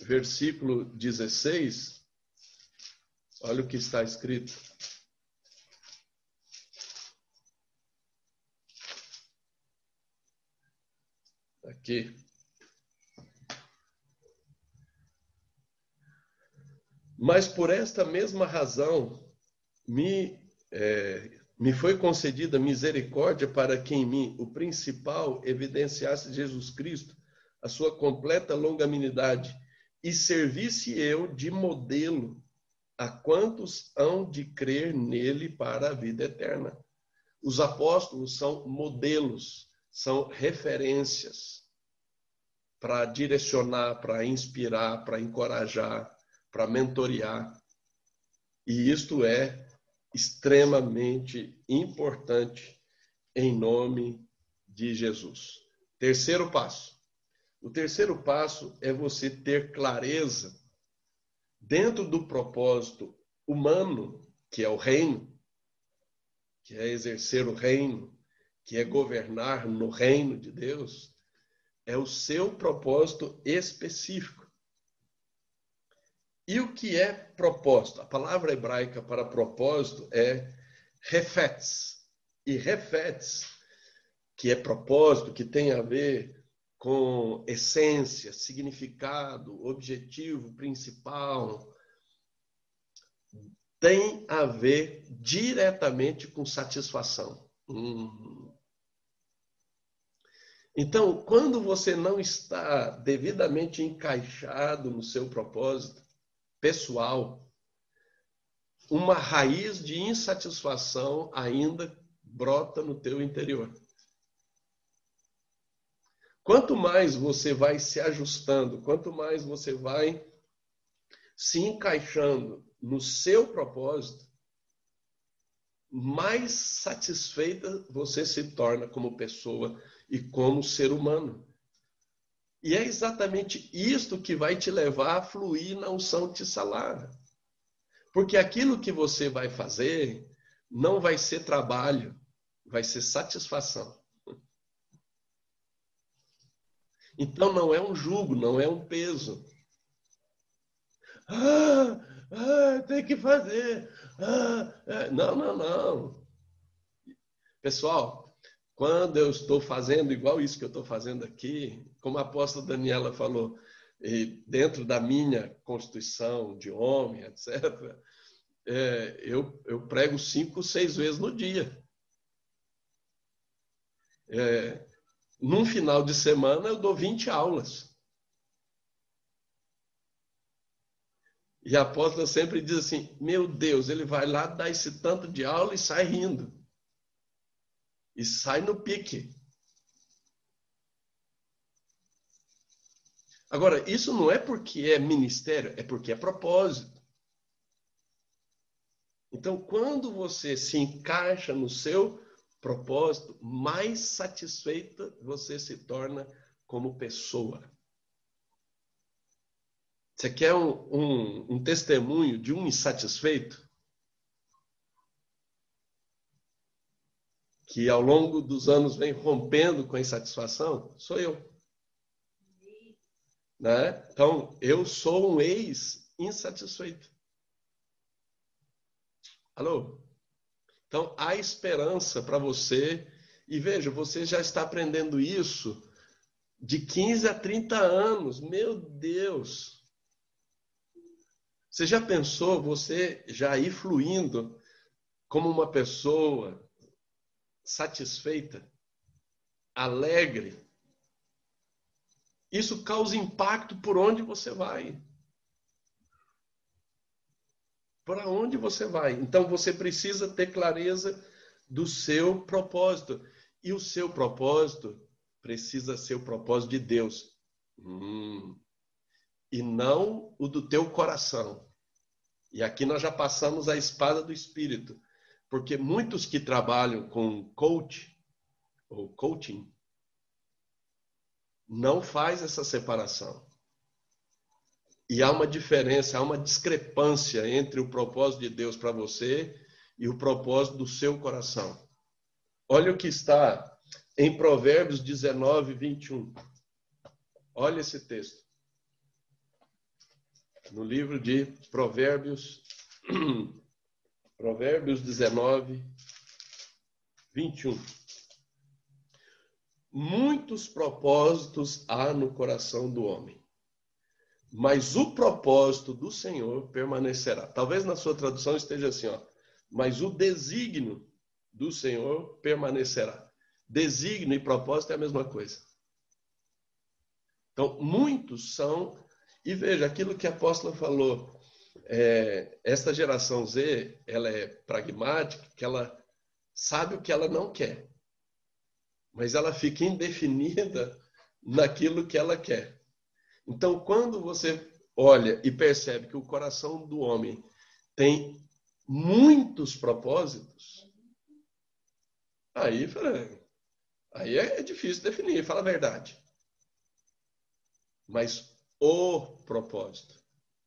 Speaker 1: versículo 16. Olha o que está escrito. Aqui. Mas por esta mesma razão me, é, me foi concedida misericórdia para que em mim o principal evidenciasse Jesus Cristo, a sua completa longanimidade, e servisse eu de modelo a quantos hão de crer nele para a vida eterna. Os apóstolos são modelos são referências para direcionar, para inspirar, para encorajar, para mentorear. E isto é extremamente importante em nome de Jesus. Terceiro passo. O terceiro passo é você ter clareza dentro do propósito humano, que é o reino, que é exercer o reino, que é governar no reino de Deus, é o seu propósito específico. E o que é propósito? A palavra hebraica para propósito é refets. E refets, que é propósito, que tem a ver com essência, significado, objetivo principal, tem a ver diretamente com satisfação. Hum. Então, quando você não está devidamente encaixado no seu propósito pessoal, uma raiz de insatisfação ainda brota no teu interior. Quanto mais você vai se ajustando, quanto mais você vai se encaixando no seu propósito, mais satisfeita você se torna como pessoa e como ser humano. E é exatamente isto que vai te levar a fluir na unção de salário. Porque aquilo que você vai fazer não vai ser trabalho, vai ser satisfação. Então não é um jugo, não é um peso. Ah, ah tem que fazer. Ah, é. Não, não, não. Pessoal, quando eu estou fazendo igual isso que eu estou fazendo aqui, como a apóstola Daniela falou, dentro da minha constituição de homem, etc., é, eu, eu prego cinco, seis vezes no dia. É, num final de semana eu dou 20 aulas. E a apóstola sempre diz assim: Meu Deus, ele vai lá dar esse tanto de aula e sai rindo. E sai no pique. Agora, isso não é porque é ministério, é porque é propósito. Então, quando você se encaixa no seu propósito, mais satisfeita você se torna como pessoa. Você quer um, um, um testemunho de um insatisfeito? Que ao longo dos anos vem rompendo com a insatisfação? Sou eu. Né? Então, eu sou um ex-insatisfeito. Alô? Então, há esperança para você. E veja, você já está aprendendo isso de 15 a 30 anos. Meu Deus! Você já pensou você já ir fluindo como uma pessoa satisfeita, alegre? Isso causa impacto por onde você vai para onde você vai. Então você precisa ter clareza do seu propósito. E o seu propósito precisa ser o propósito de Deus. Hum. E não o do teu coração. E aqui nós já passamos a espada do espírito. Porque muitos que trabalham com coach ou coaching não faz essa separação. E há uma diferença, há uma discrepância entre o propósito de Deus para você e o propósito do seu coração. Olha o que está em Provérbios 19, 21. Olha esse texto. No livro de Provérbios, <clears throat> Provérbios 19, 21. Muitos propósitos há no coração do homem mas o propósito do Senhor permanecerá. Talvez na sua tradução esteja assim, ó, mas o desígnio do Senhor permanecerá. Desígnio e propósito é a mesma coisa. Então, muitos são, e veja, aquilo que a apóstola falou, é, esta geração Z, ela é pragmática, que ela sabe o que ela não quer, mas ela fica indefinida <laughs> naquilo que ela quer. Então, quando você olha e percebe que o coração do homem tem muitos propósitos, aí, aí é difícil definir, fala a verdade. Mas o propósito.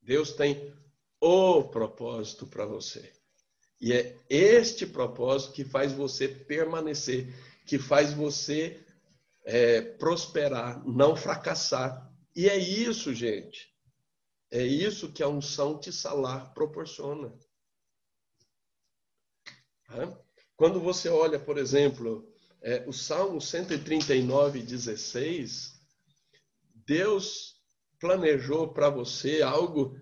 Speaker 1: Deus tem o propósito para você. E é este propósito que faz você permanecer, que faz você é, prosperar, não fracassar. E é isso, gente. É isso que a unção te salar proporciona. Quando você olha, por exemplo, é, o Salmo 139, 16, Deus planejou para você algo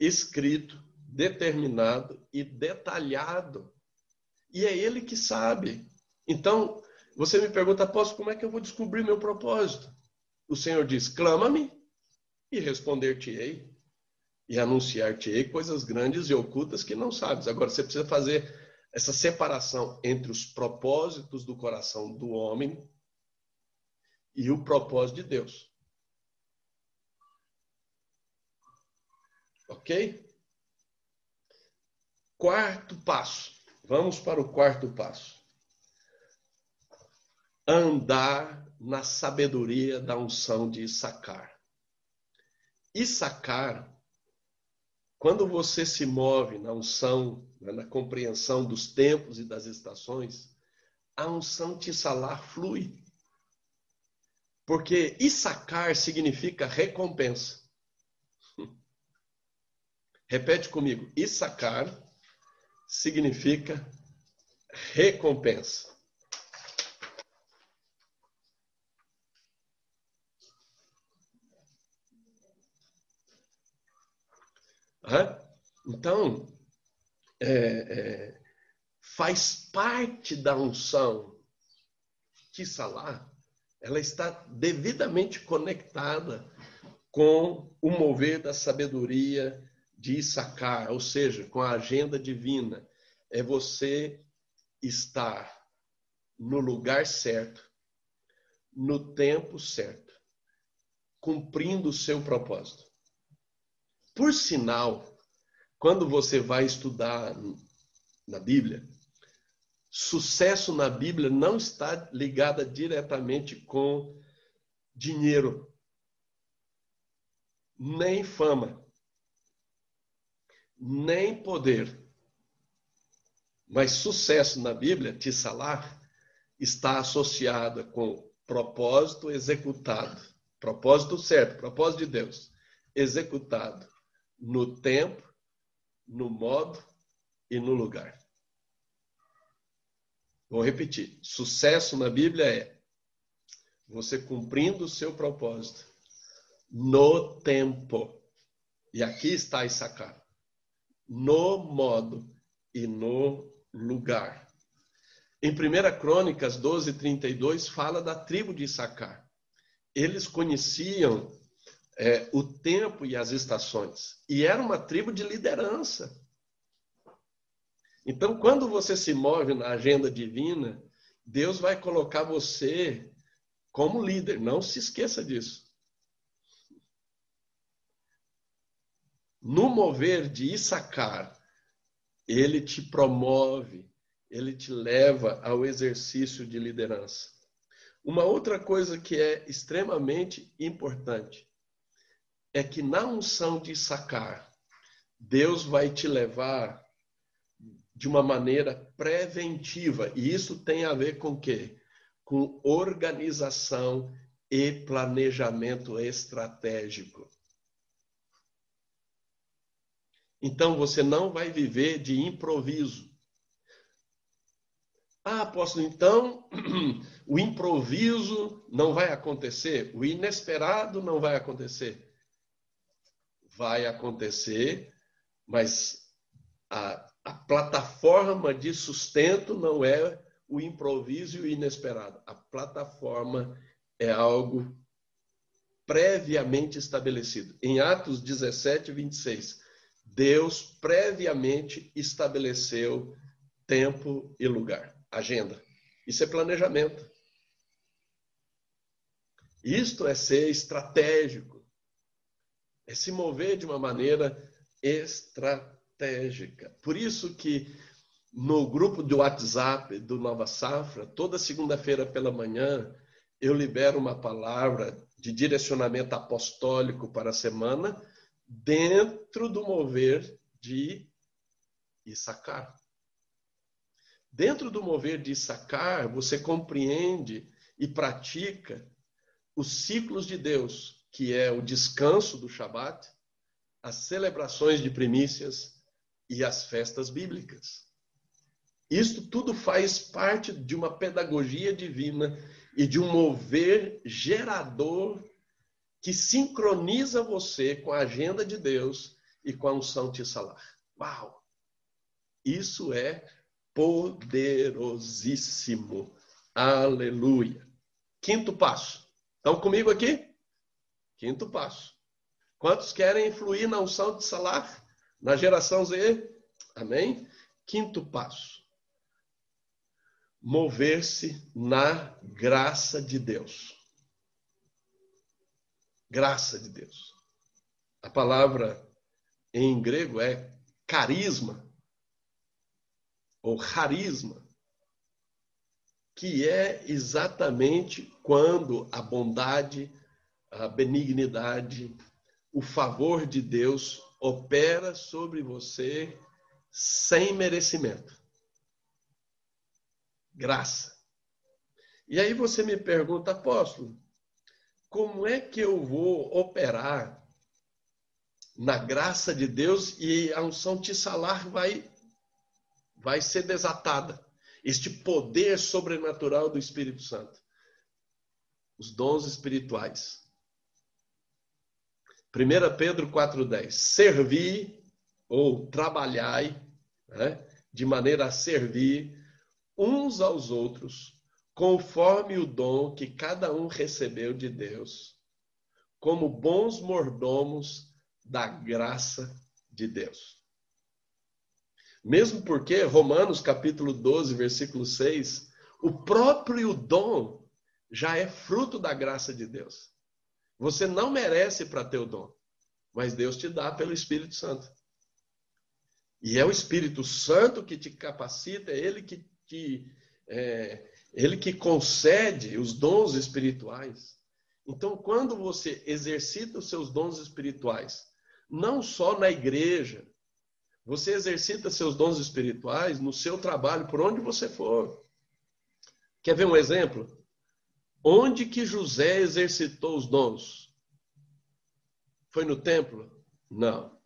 Speaker 1: escrito, determinado e detalhado. E é Ele que sabe. Então, você me pergunta, apóstolo, como é que eu vou descobrir meu propósito? O Senhor diz: clama-me e responder-te-ei e anunciar-te-ei coisas grandes e ocultas que não sabes. Agora, você precisa fazer essa separação entre os propósitos do coração do homem e o propósito de Deus. Ok? Quarto passo. Vamos para o quarto passo andar na sabedoria da unção de Issacar. Issacar, quando você se move na unção, né, na compreensão dos tempos e das estações, a unção Tissalar flui. Porque Issacar significa recompensa. Repete comigo. Issacar significa recompensa. Então, é, é, faz parte da unção que Salah, ela está devidamente conectada com o mover da sabedoria de Issacar, ou seja, com a agenda divina. É você estar no lugar certo, no tempo certo, cumprindo o seu propósito. Por sinal, quando você vai estudar na Bíblia, sucesso na Bíblia não está ligada diretamente com dinheiro, nem fama, nem poder. Mas sucesso na Bíblia, tissalar, está associada com propósito executado, propósito certo, propósito de Deus, executado no tempo, no modo e no lugar. Vou repetir: sucesso na Bíblia é você cumprindo o seu propósito no tempo. E aqui está Issacar. No modo e no lugar. Em 1 Crônicas 12, 32, fala da tribo de Issacar. Eles conheciam é, o tempo e as estações. E era uma tribo de liderança. Então, quando você se move na agenda divina, Deus vai colocar você como líder. Não se esqueça disso. No mover de Issacar, ele te promove, ele te leva ao exercício de liderança. Uma outra coisa que é extremamente importante é que na unção de sacar, Deus vai te levar de uma maneira preventiva. E isso tem a ver com o quê? Com organização e planejamento estratégico. Então você não vai viver de improviso. Ah, apóstolo, então <clears throat> o improviso não vai acontecer, o inesperado não vai acontecer vai acontecer, mas a, a plataforma de sustento não é o improviso e o inesperado. A plataforma é algo previamente estabelecido. Em Atos 17, 26, Deus previamente estabeleceu tempo e lugar, agenda. Isso é planejamento. Isto é ser estratégico É se mover de uma maneira estratégica. Por isso que no grupo do WhatsApp do Nova Safra, toda segunda-feira pela manhã, eu libero uma palavra de direcionamento apostólico para a semana dentro do mover de Issacar. Dentro do mover de Issacar, você compreende e pratica os ciclos de Deus, que é o descanso do Shabat, as celebrações de primícias e as festas bíblicas. Isto tudo faz parte de uma pedagogia divina e de um mover gerador que sincroniza você com a agenda de Deus e com a unção Tissalar. Uau! Isso é poderosíssimo. Aleluia. Quinto passo. Estão comigo aqui? Quinto passo. Quantos querem influir na unção de Salar? Na geração Z? Amém? Quinto passo. Mover-se na graça de Deus. Graça de Deus. A palavra em grego é carisma ou carisma, que é exatamente quando a bondade, a benignidade, o favor de Deus opera sobre você sem merecimento. Graça. E aí você me pergunta, apóstolo, como é que eu vou operar na graça de Deus e a unção Tissalar vai vai ser desatada. Este poder sobrenatural do Espírito Santo. Os dons espirituais. 1 Pedro 4,10. Servi ou trabalhai né, de maneira a servir uns aos outros, conforme o dom que cada um recebeu de Deus, como bons mordomos da graça de Deus. Mesmo porque Romanos capítulo 12, versículo 6, o próprio dom já é fruto da graça de Deus. Você não merece para ter o dom, mas Deus te dá pelo Espírito Santo. E é o Espírito Santo que te capacita, é ele que te, é, ele que concede os dons espirituais. Então, quando você exercita os seus dons espirituais, não só na igreja, você exercita seus dons espirituais no seu trabalho, por onde você for. Quer ver um exemplo? Onde que José exercitou os dons? Foi no templo? Não.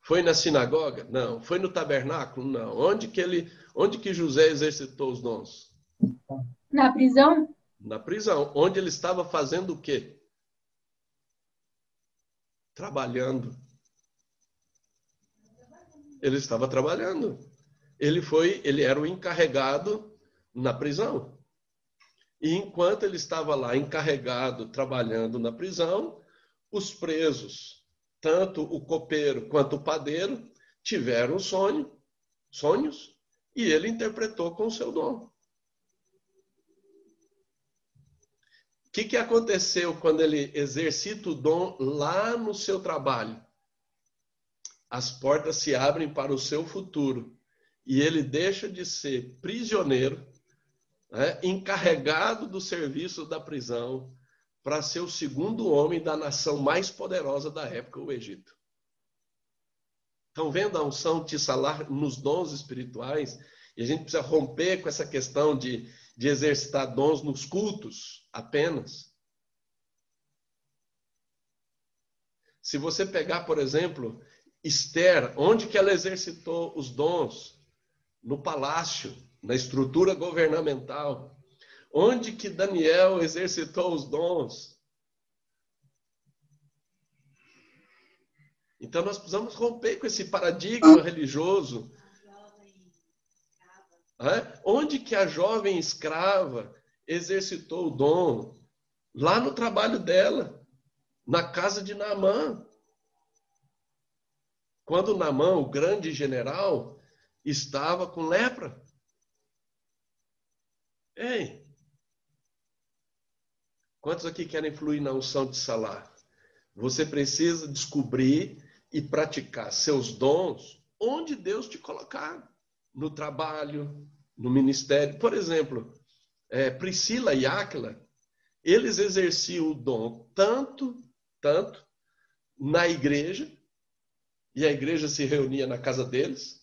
Speaker 1: Foi na sinagoga? Não. Foi no tabernáculo? Não. Onde que ele, onde que José exercitou os dons?
Speaker 3: Na prisão?
Speaker 1: Na prisão. Onde ele estava fazendo o quê? Trabalhando ele estava trabalhando. Ele foi, ele era o encarregado na prisão. E enquanto ele estava lá encarregado trabalhando na prisão, os presos, tanto o copeiro quanto o padeiro, tiveram sonho, sonhos, e ele interpretou com o seu dom. Que, que aconteceu quando ele exercita o dom lá no seu trabalho? as portas se abrem para o seu futuro e ele deixa de ser prisioneiro, né, encarregado do serviço da prisão, para ser o segundo homem da nação mais poderosa da época, o Egito. Estão vendo a unção de salar nos dons espirituais? E a gente precisa romper com essa questão de, de exercitar dons nos cultos apenas. Se você pegar, por exemplo, Esther, onde que ela exercitou os dons? No palácio, na estrutura governamental. Onde que Daniel exercitou os dons? Então nós precisamos romper com esse paradigma religioso. Onde que a jovem escrava exercitou o dom? Lá no trabalho dela, na casa de Naamã. Quando Namã, o grande general, estava com lepra. Ei! Quantos aqui querem fluir na unção de Salar? Você precisa descobrir e praticar seus dons onde Deus te colocar no trabalho, no ministério. Por exemplo, é, Priscila e Áquila, eles exerciam o dom tanto, tanto na igreja, e a igreja se reunia na casa deles,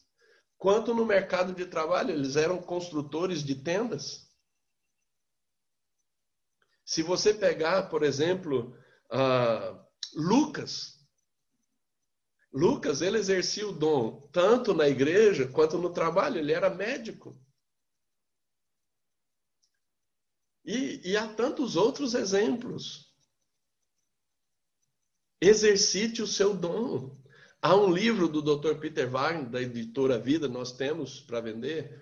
Speaker 1: quanto no mercado de trabalho. Eles eram construtores de tendas. Se você pegar, por exemplo, uh, Lucas, Lucas, ele exercia o dom tanto na igreja quanto no trabalho, ele era médico. E, e há tantos outros exemplos. Exercite o seu dom. Há um livro do Dr. Peter Wagner, da editora Vida, nós temos para vender,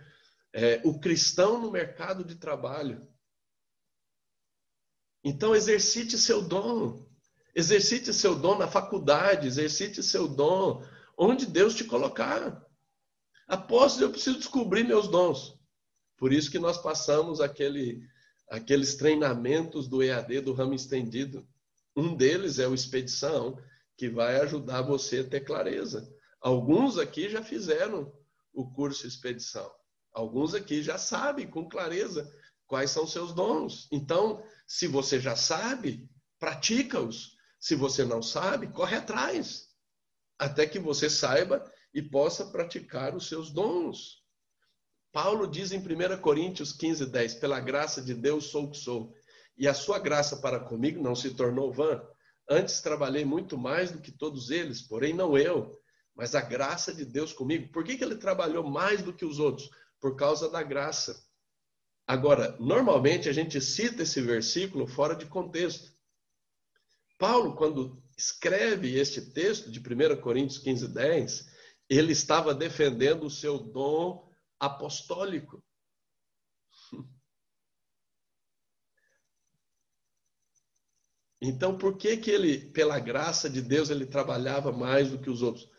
Speaker 1: é, O Cristão no Mercado de Trabalho. Então, exercite seu dom. Exercite seu dom na faculdade, exercite seu dom onde Deus te colocar. Apóstolo, eu preciso descobrir meus dons. Por isso que nós passamos aquele, aqueles treinamentos do EAD, do ramo estendido. Um deles é o Expedição, que vai ajudar você a ter clareza. Alguns aqui já fizeram o curso Expedição. Alguns aqui já sabem com clareza quais são seus dons. Então, se você já sabe, pratica-os. Se você não sabe, corre atrás, até que você saiba e possa praticar os seus dons. Paulo diz em 1 Coríntios 15, 10: Pela graça de Deus sou o que sou, e a sua graça para comigo não se tornou vã. Antes trabalhei muito mais do que todos eles, porém não eu, mas a graça de Deus comigo. Por que, que ele trabalhou mais do que os outros? Por causa da graça. Agora, normalmente a gente cita esse versículo fora de contexto. Paulo, quando escreve este texto de 1 Coríntios 15, 10, ele estava defendendo o seu dom apostólico. Então, por que que ele, pela graça de Deus, ele trabalhava mais do que os outros?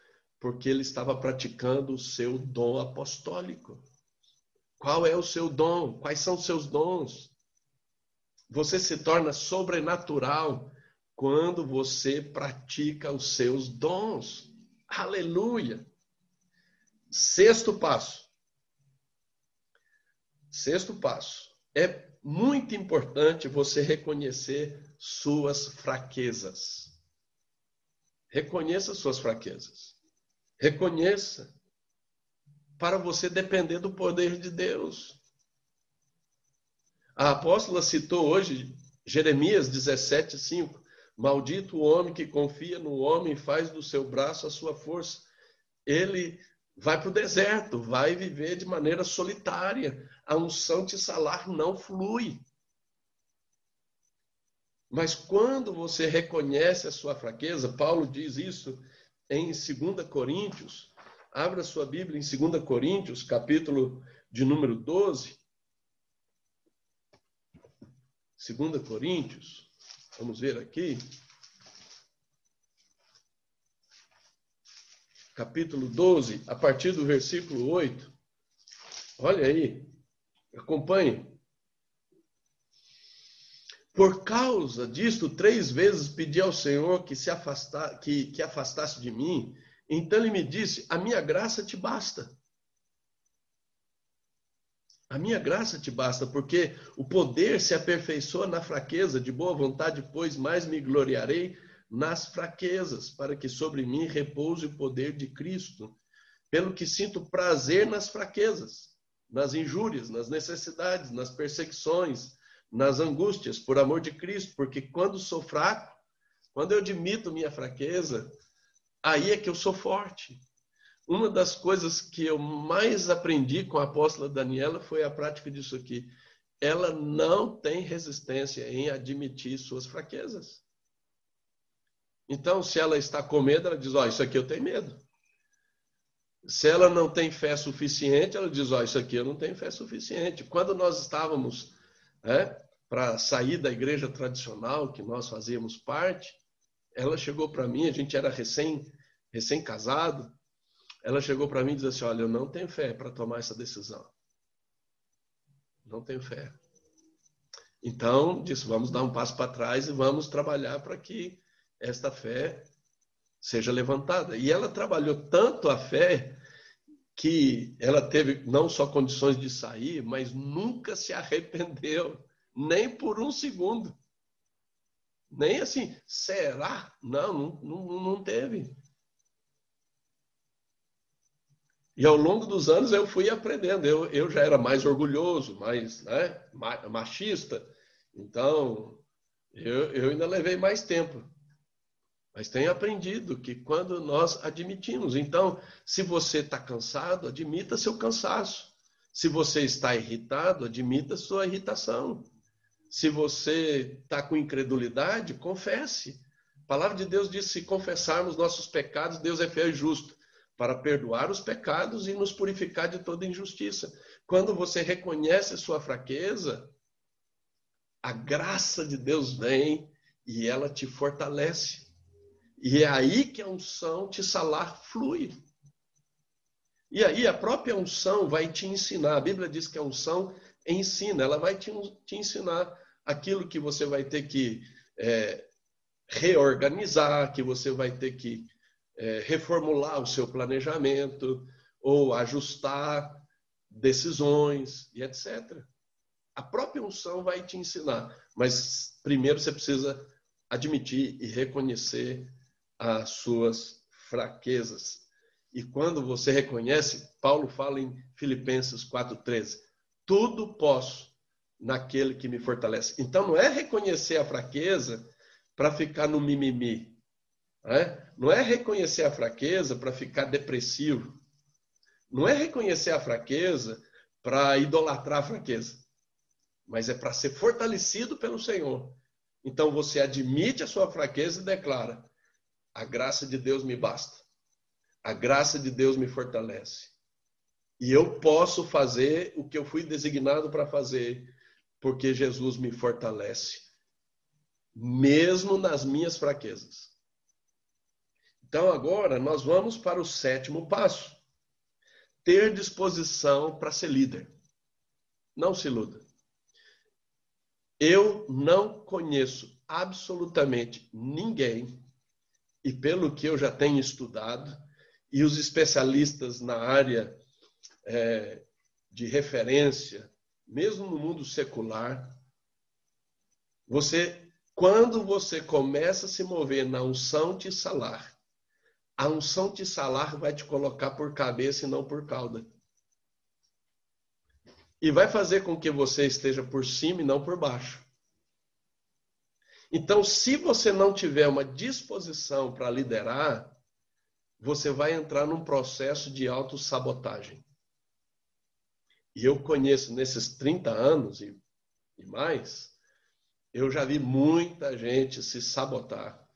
Speaker 1: Porque ele estava praticando o seu dom apostólico. Qual é o seu dom? Quais são os seus dons? Você se torna sobrenatural quando você pratica os seus dons. Aleluia! Sexto passo. Sexto passo. É muito importante você reconhecer suas fraquezas. Reconheça suas fraquezas. Reconheça para você depender do poder de Deus. A apóstola citou hoje Jeremias 17, 5. Maldito o homem que confia no homem e faz do seu braço a sua força. Ele vai para o deserto, vai viver de maneira solitária. A unção de salar não flui. Mas quando você reconhece a sua fraqueza, Paulo diz isso em 2 Coríntios. Abra sua Bíblia em 2 Coríntios, capítulo de número 12. 2 Coríntios. Vamos ver aqui. Capítulo 12, a partir do versículo 8. Olha aí, acompanhe. Por causa disto, três vezes pedi ao Senhor que se que, que afastasse de mim. Então ele me disse: A minha graça te basta. A minha graça te basta, porque o poder se aperfeiçoa na fraqueza, de boa vontade, pois mais me gloriarei nas fraquezas, para que sobre mim repouse o poder de Cristo. Pelo que sinto prazer nas fraquezas, nas injúrias, nas necessidades, nas perseguições, nas angústias, por amor de Cristo, porque quando sou fraco, quando eu admito minha fraqueza, aí é que eu sou forte. Uma das coisas que eu mais aprendi com a apóstola Daniela foi a prática disso aqui. Ela não tem resistência em admitir suas fraquezas. Então, se ela está com medo, ela diz: Ó, oh, isso aqui eu tenho medo. Se ela não tem fé suficiente, ela diz: Ó, oh, isso aqui eu não tenho fé suficiente. Quando nós estávamos né, para sair da igreja tradicional, que nós fazíamos parte, ela chegou para mim, a gente era recém, recém-casado, ela chegou para mim e disse assim: Olha, eu não tenho fé para tomar essa decisão. Não tenho fé. Então, disse: Vamos dar um passo para trás e vamos trabalhar para que esta fé seja levantada. E ela trabalhou tanto a fé que ela teve não só condições de sair, mas nunca se arrependeu, nem por um segundo. Nem assim, será? Não, não, não, não teve. E ao longo dos anos eu fui aprendendo. Eu, eu já era mais orgulhoso, mais né, machista. Então, eu, eu ainda levei mais tempo. Mas tenho aprendido que quando nós admitimos, então, se você está cansado, admita seu cansaço. Se você está irritado, admita sua irritação. Se você está com incredulidade, confesse. A palavra de Deus diz: se confessarmos nossos pecados, Deus é fiel e justo para perdoar os pecados e nos purificar de toda injustiça. Quando você reconhece sua fraqueza, a graça de Deus vem e ela te fortalece. E é aí que a unção te salar flui. E aí a própria unção vai te ensinar. A Bíblia diz que a unção ensina, ela vai te, te ensinar aquilo que você vai ter que é, reorganizar, que você vai ter que é, reformular o seu planejamento ou ajustar decisões e etc. A própria unção vai te ensinar, mas primeiro você precisa admitir e reconhecer as suas fraquezas. E quando você reconhece, Paulo fala em Filipenses 4,13: tudo posso naquele que me fortalece. Então não é reconhecer a fraqueza para ficar no mimimi. Né? Não é reconhecer a fraqueza para ficar depressivo. Não é reconhecer a fraqueza para idolatrar a fraqueza. Mas é para ser fortalecido pelo Senhor. Então você admite a sua fraqueza e declara: a graça de Deus me basta. A graça de Deus me fortalece. E eu posso fazer o que eu fui designado para fazer, porque Jesus me fortalece, mesmo nas minhas fraquezas. Então, agora, nós vamos para o sétimo passo: ter disposição para ser líder. Não se iluda. Eu não conheço absolutamente ninguém, e pelo que eu já tenho estudado, e os especialistas na área é, de referência, mesmo no mundo secular, você, quando você começa a se mover na unção de salar, a unção de salar vai te colocar por cabeça e não por cauda. E vai fazer com que você esteja por cima e não por baixo. Então, se você não tiver uma disposição para liderar, você vai entrar num processo de autossabotagem. E eu conheço nesses 30 anos e, e mais, eu já vi muita gente se sabotar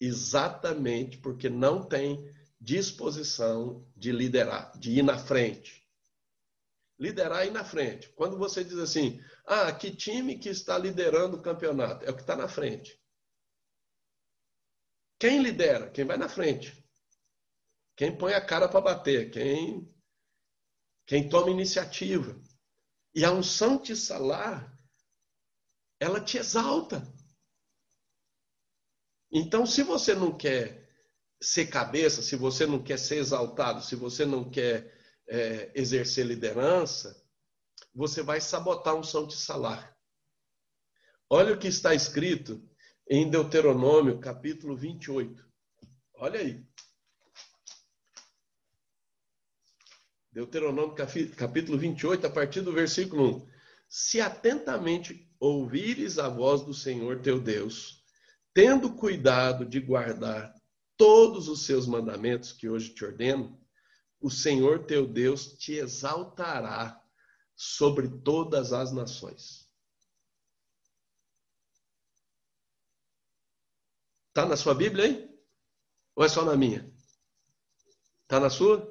Speaker 1: exatamente porque não tem disposição de liderar, de ir na frente. Liderar e ir na frente. Quando você diz assim, ah, que time que está liderando o campeonato? É o que está na frente. Quem lidera? Quem vai na frente. Quem põe a cara para bater, quem, quem toma iniciativa. E a unção te salar, ela te exalta. Então, se você não quer ser cabeça, se você não quer ser exaltado, se você não quer é, exercer liderança, você vai sabotar um som de salar. Olha o que está escrito em Deuteronômio, capítulo 28. Olha aí. Deuteronômio, capítulo 28, a partir do versículo 1. Se atentamente ouvires a voz do Senhor teu Deus, tendo cuidado de guardar todos os seus mandamentos que hoje te ordeno, o Senhor teu Deus te exaltará sobre todas as nações. Está na sua Bíblia aí? Ou é só na minha? Está na sua?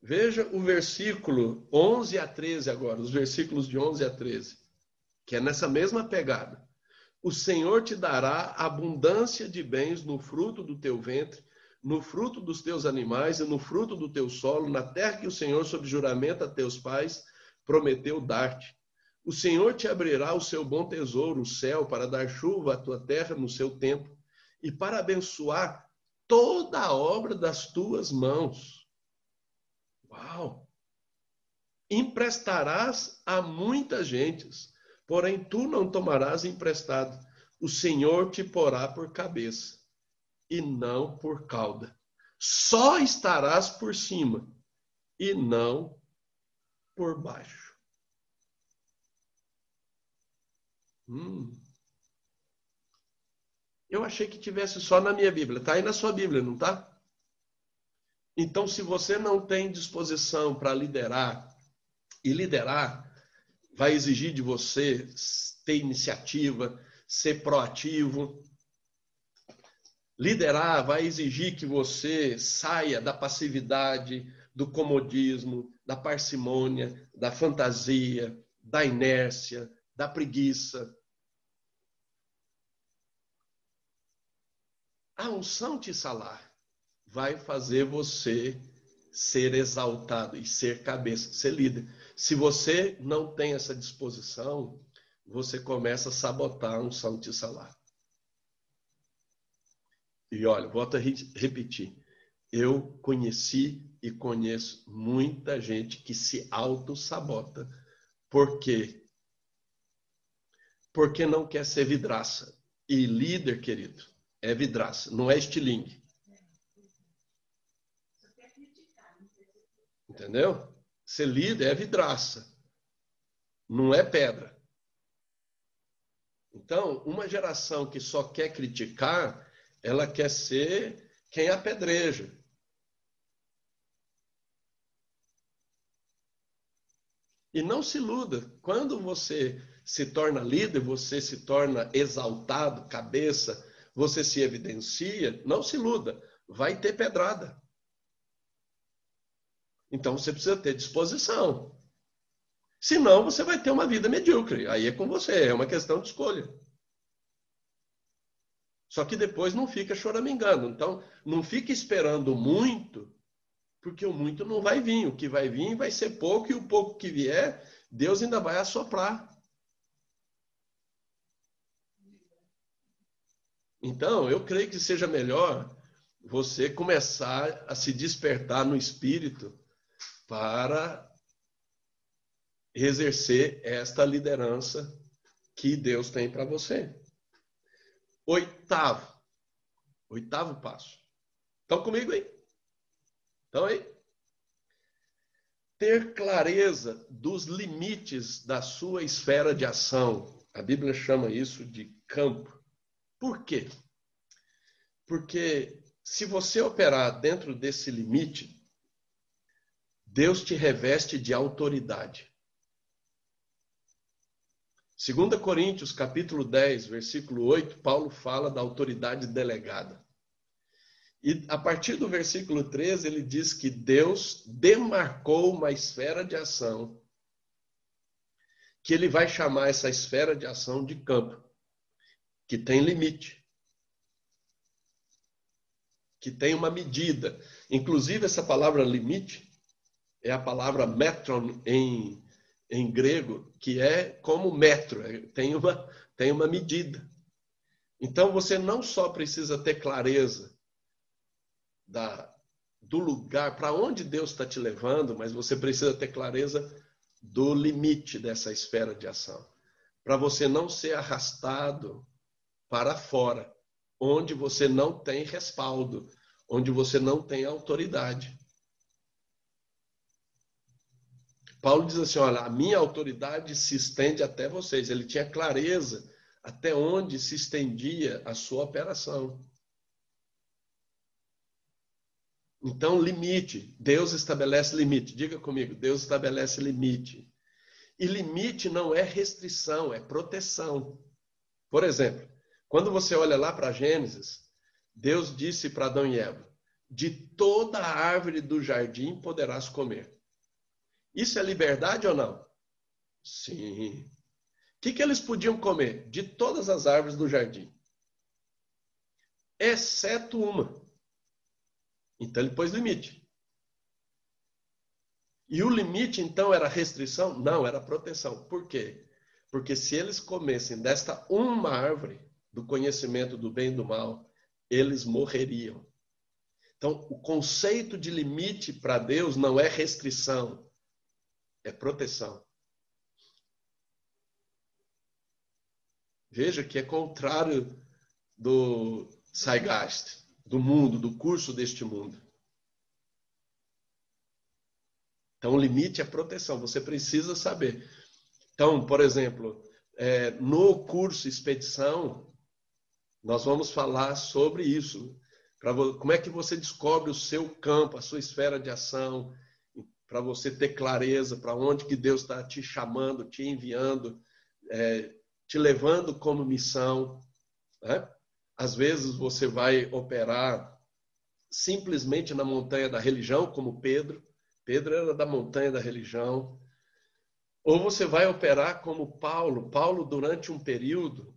Speaker 1: Veja o versículo 11 a 13 agora, os versículos de 11 a 13, que é nessa mesma pegada. O Senhor te dará abundância de bens no fruto do teu ventre, no fruto dos teus animais e no fruto do teu solo, na terra que o Senhor, sob juramento a teus pais, prometeu dar-te. O Senhor te abrirá o seu bom tesouro, o céu, para dar chuva à tua terra no seu tempo e para abençoar toda a obra das tuas mãos. Uau! Emprestarás a muitas gentes, porém tu não tomarás emprestado. O Senhor te porá por cabeça e não por cauda. Só estarás por cima e não por baixo. Hum. Eu achei que tivesse só na minha Bíblia. Está aí na sua Bíblia, não está? Então, se você não tem disposição para liderar, e liderar vai exigir de você ter iniciativa, ser proativo. Liderar vai exigir que você saia da passividade, do comodismo, da parcimônia, da fantasia, da inércia, da preguiça. A unção te salar vai fazer você ser exaltado e ser cabeça, ser líder. Se você não tem essa disposição, você começa a sabotar unção te salar. E olha, volto a repetir. Eu conheci e conheço muita gente que se auto-sabota. Por quê? Porque não quer ser vidraça. E líder, querido, é vidraça, não é estilingue. Entendeu? Ser líder é vidraça, não é pedra. Então, uma geração que só quer criticar, ela quer ser quem apedreja. E não se iluda. Quando você se torna líder, você se torna exaltado, cabeça, você se evidencia, não se iluda. Vai ter pedrada. Então você precisa ter disposição. Senão você vai ter uma vida medíocre. Aí é com você, é uma questão de escolha. Só que depois não fica choramingando. Então, não fica esperando muito porque o muito não vai vir. O que vai vir vai ser pouco, e o pouco que vier, Deus ainda vai assoprar. Então, eu creio que seja melhor você começar a se despertar no espírito para exercer esta liderança que Deus tem para você. Oitavo. Oitavo passo. Estão comigo aí? Então, aí, ter clareza dos limites da sua esfera de ação. A Bíblia chama isso de campo. Por quê? Porque se você operar dentro desse limite, Deus te reveste de autoridade. 2 Coríntios, capítulo 10, versículo 8, Paulo fala da autoridade delegada. E a partir do versículo 13, ele diz que Deus demarcou uma esfera de ação, que ele vai chamar essa esfera de ação de campo, que tem limite, que tem uma medida. Inclusive, essa palavra limite é a palavra metron em, em grego, que é como metro, é, tem uma, tem uma medida. Então, você não só precisa ter clareza da, do lugar, para onde Deus está te levando, mas você precisa ter clareza do limite dessa esfera de ação. Para você não ser arrastado para fora, onde você não tem respaldo, onde você não tem autoridade. Paulo diz assim: olha, a minha autoridade se estende até vocês. Ele tinha clareza até onde se estendia a sua operação. Então, limite. Deus estabelece limite. Diga comigo, Deus estabelece limite. E limite não é restrição, é proteção. Por exemplo, quando você olha lá para Gênesis, Deus disse para Adão e Eva: De toda a árvore do jardim poderás comer. Isso é liberdade ou não? Sim. O que, que eles podiam comer? De todas as árvores do jardim. Exceto uma. Então ele pôs limite. E o limite, então, era restrição? Não, era proteção. Por quê? Porque se eles comessem desta uma árvore do conhecimento do bem e do mal, eles morreriam. Então, o conceito de limite para Deus não é restrição, é proteção. Veja que é contrário do Zeitgeist, do mundo, do curso deste mundo. Então, o limite é proteção, você precisa saber. Então, por exemplo, é, no curso Expedição, nós vamos falar sobre isso. Como é que você descobre o seu campo, a sua esfera de ação, para você ter clareza para onde que Deus está te chamando, te enviando, é, te levando como missão. Né? Às vezes você vai operar simplesmente na montanha da religião, como Pedro. Pedro era da montanha da religião. Ou você vai operar como Paulo. Paulo, durante um período,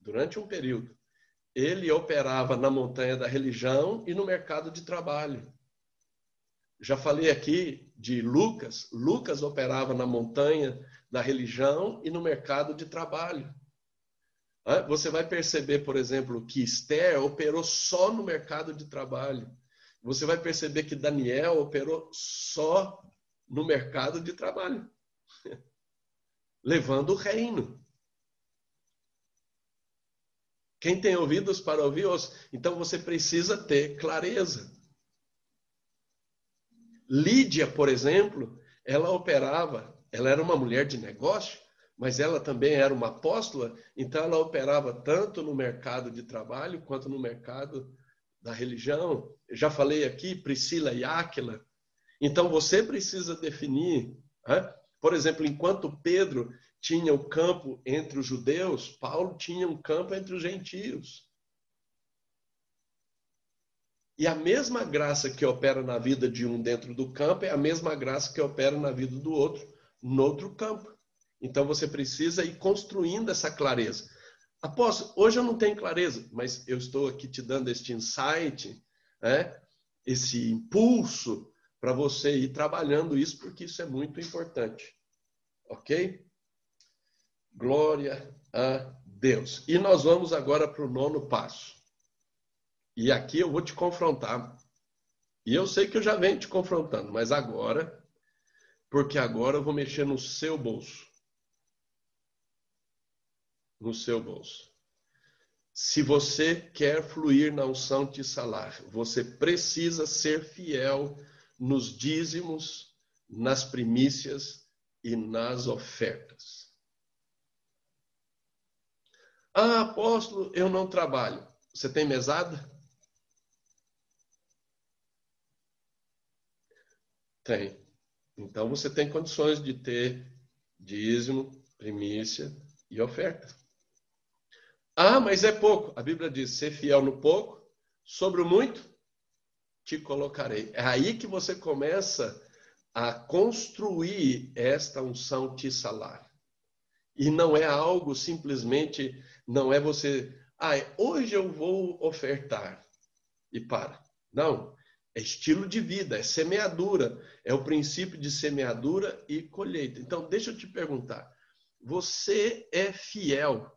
Speaker 1: durante um período, ele operava na montanha da religião e no mercado de trabalho. Já falei aqui de Lucas. Lucas operava na montanha da religião e no mercado de trabalho. Você vai perceber, por exemplo, que Esther operou só no mercado de trabalho. Você vai perceber que Daniel operou só no mercado de trabalho <laughs> levando o reino. Quem tem ouvidos para ouvir, ouça. Então você precisa ter clareza. Lídia, por exemplo, ela operava, ela era uma mulher de negócio, mas ela também era uma apóstola, então ela operava tanto no mercado de trabalho quanto no mercado da religião. Eu já falei aqui, Priscila e Áquila. Então você precisa definir né? Por exemplo, enquanto Pedro tinha o campo entre os judeus, Paulo tinha um campo entre os gentios. E a mesma graça que opera na vida de um dentro do campo é a mesma graça que opera na vida do outro no outro campo. Então você precisa ir construindo essa clareza. Apóstolo, hoje eu não tenho clareza, mas eu estou aqui te dando este insight, né? esse impulso para você ir trabalhando isso, porque isso é muito importante. Ok? Glória a Deus. E nós vamos agora para o nono passo. E aqui eu vou te confrontar. E eu sei que eu já venho te confrontando, mas agora, porque agora eu vou mexer no seu bolso. No seu bolso. Se você quer fluir na unção de salar, você precisa ser fiel nos dízimos, nas primícias e nas ofertas. Ah, apóstolo, eu não trabalho. Você tem mesada? Tem. Então você tem condições de ter dízimo, primícia e oferta. Ah, mas é pouco. A Bíblia diz: ser fiel no pouco, sobre o muito te colocarei. É aí que você começa a construir esta unção tissalar. E não é algo simplesmente, não é você, ah, hoje eu vou ofertar e para. Não, é estilo de vida, é semeadura, é o princípio de semeadura e colheita. Então, deixa eu te perguntar, você é fiel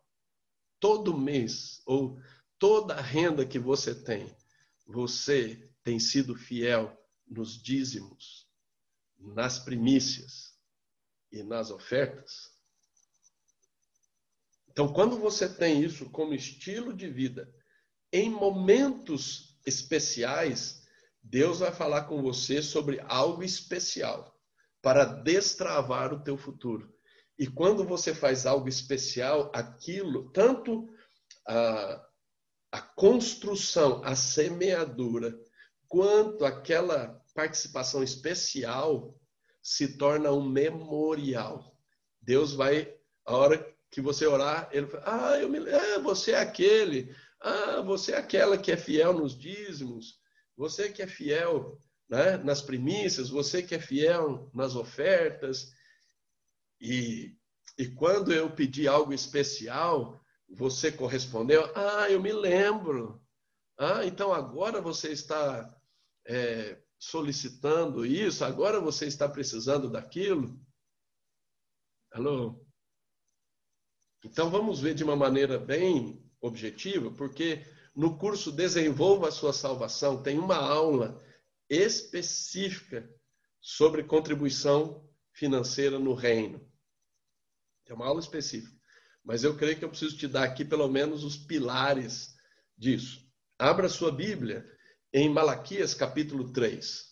Speaker 1: todo mês ou toda a renda que você tem, você tem sido fiel nos dízimos, nas primícias e nas ofertas. Então, quando você tem isso como estilo de vida, em momentos especiais, Deus vai falar com você sobre algo especial para destravar o teu futuro. E quando você faz algo especial, aquilo, tanto a, a construção, a semeadura, quanto aquela participação especial se torna um memorial. Deus vai, a hora que você orar, ele fala, ah, eu me, ah, você é aquele, ah, você é aquela que é fiel nos dízimos, você que é fiel né, nas primícias, você que é fiel nas ofertas. E, e quando eu pedi algo especial, você correspondeu, ah, eu me lembro. Ah, então agora você está é, solicitando isso, agora você está precisando daquilo. Alô? Então vamos ver de uma maneira bem objetiva, porque no curso Desenvolva a sua salvação tem uma aula específica sobre contribuição financeira no reino. É uma aula específica. Mas eu creio que eu preciso te dar aqui pelo menos os pilares disso. Abra sua Bíblia em Malaquias capítulo 3.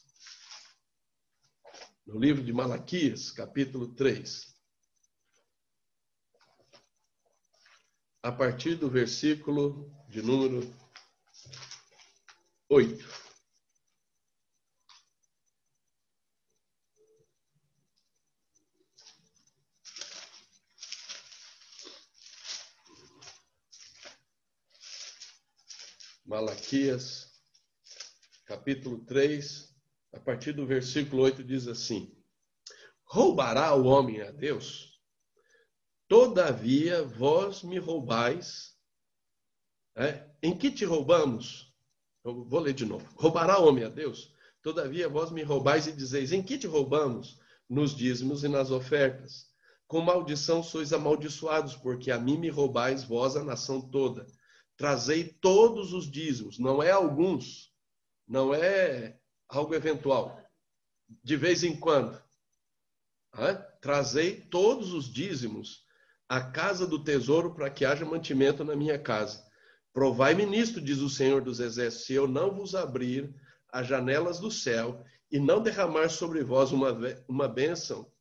Speaker 1: No livro de Malaquias, capítulo 3. A partir do versículo de número 8. Malaquias, capítulo 3, a partir do versículo 8, diz assim: Roubará o homem a Deus? Todavia vós me roubais. É? Em que te roubamos? Eu vou ler de novo. Roubará homem a Deus? Todavia vós me roubais e dizeis: Em que te roubamos? Nos dízimos e nas ofertas. Com maldição sois amaldiçoados, porque a mim me roubais vós a nação toda. Trazei todos os dízimos, não é alguns, não é algo eventual, de vez em quando. Trazei todos os dízimos à casa do tesouro para que haja mantimento na minha casa. Provai-me nisto, diz o Senhor dos Exércitos, se eu não vos abrir as janelas do céu e não derramar sobre vós uma, uma bênção,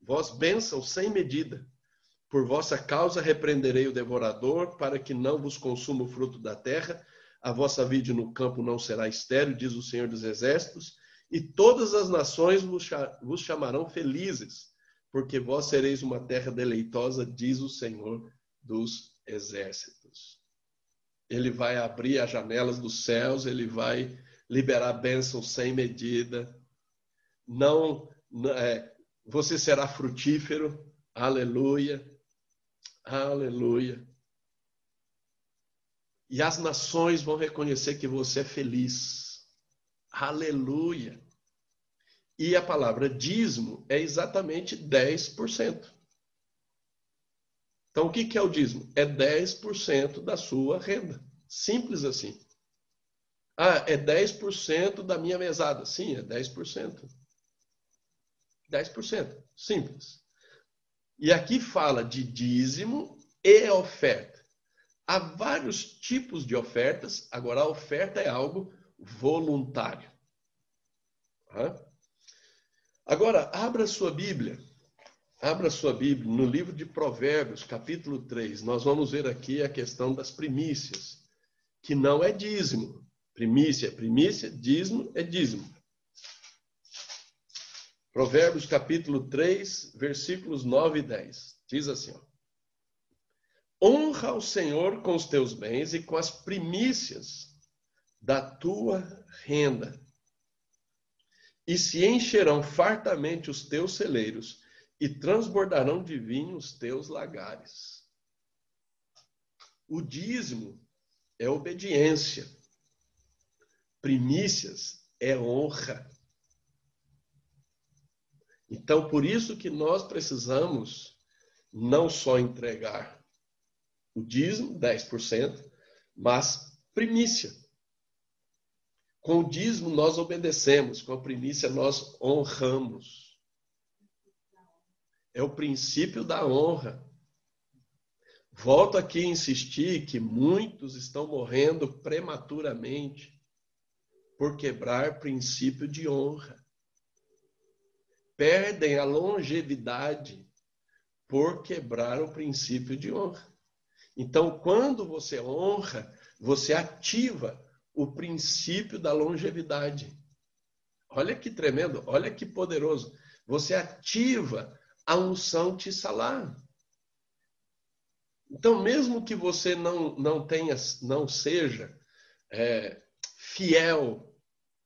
Speaker 1: vós bênção sem medida, por vossa causa repreenderei o devorador, para que não vos consuma o fruto da terra. A vossa vide no campo não será estéril, diz o Senhor dos Exércitos, e todas as nações vos chamarão felizes, porque vós sereis uma terra deleitosa, diz o Senhor dos Exércitos. Ele vai abrir as janelas dos céus, ele vai liberar bênçãos sem medida. Não, é, você será frutífero, aleluia. Aleluia. E as nações vão reconhecer que você é feliz. Aleluia. E a palavra dízimo é exatamente 10%. Então, o que é o dízimo? É 10% da sua renda. Simples assim. Ah, é 10% da minha mesada. Sim, é 10%. 10%. Simples. E aqui fala de dízimo e oferta. Há vários tipos de ofertas, agora a oferta é algo voluntário. Agora, abra sua Bíblia. Abra sua Bíblia no livro de Provérbios, capítulo 3. Nós vamos ver aqui a questão das primícias, que não é dízimo. Primícia é primícia, dízimo é dízimo. Provérbios capítulo 3, versículos 9 e 10. Diz assim: ó, Honra o Senhor com os teus bens e com as primícias da tua renda, e se encherão fartamente os teus celeiros, e transbordarão de vinho os teus lagares. O dízimo é obediência, primícias é honra. Então, por isso que nós precisamos não só entregar o dízimo, 10%, mas primícia. Com o dízimo nós obedecemos, com a primícia nós honramos. É o princípio da honra. Volto aqui a insistir que muitos estão morrendo prematuramente por quebrar princípio de honra perdem a longevidade por quebrar o princípio de honra. Então, quando você honra, você ativa o princípio da longevidade. Olha que tremendo, olha que poderoso. Você ativa a unção Tissalá. Então, mesmo que você não, não tenha, não seja é, fiel,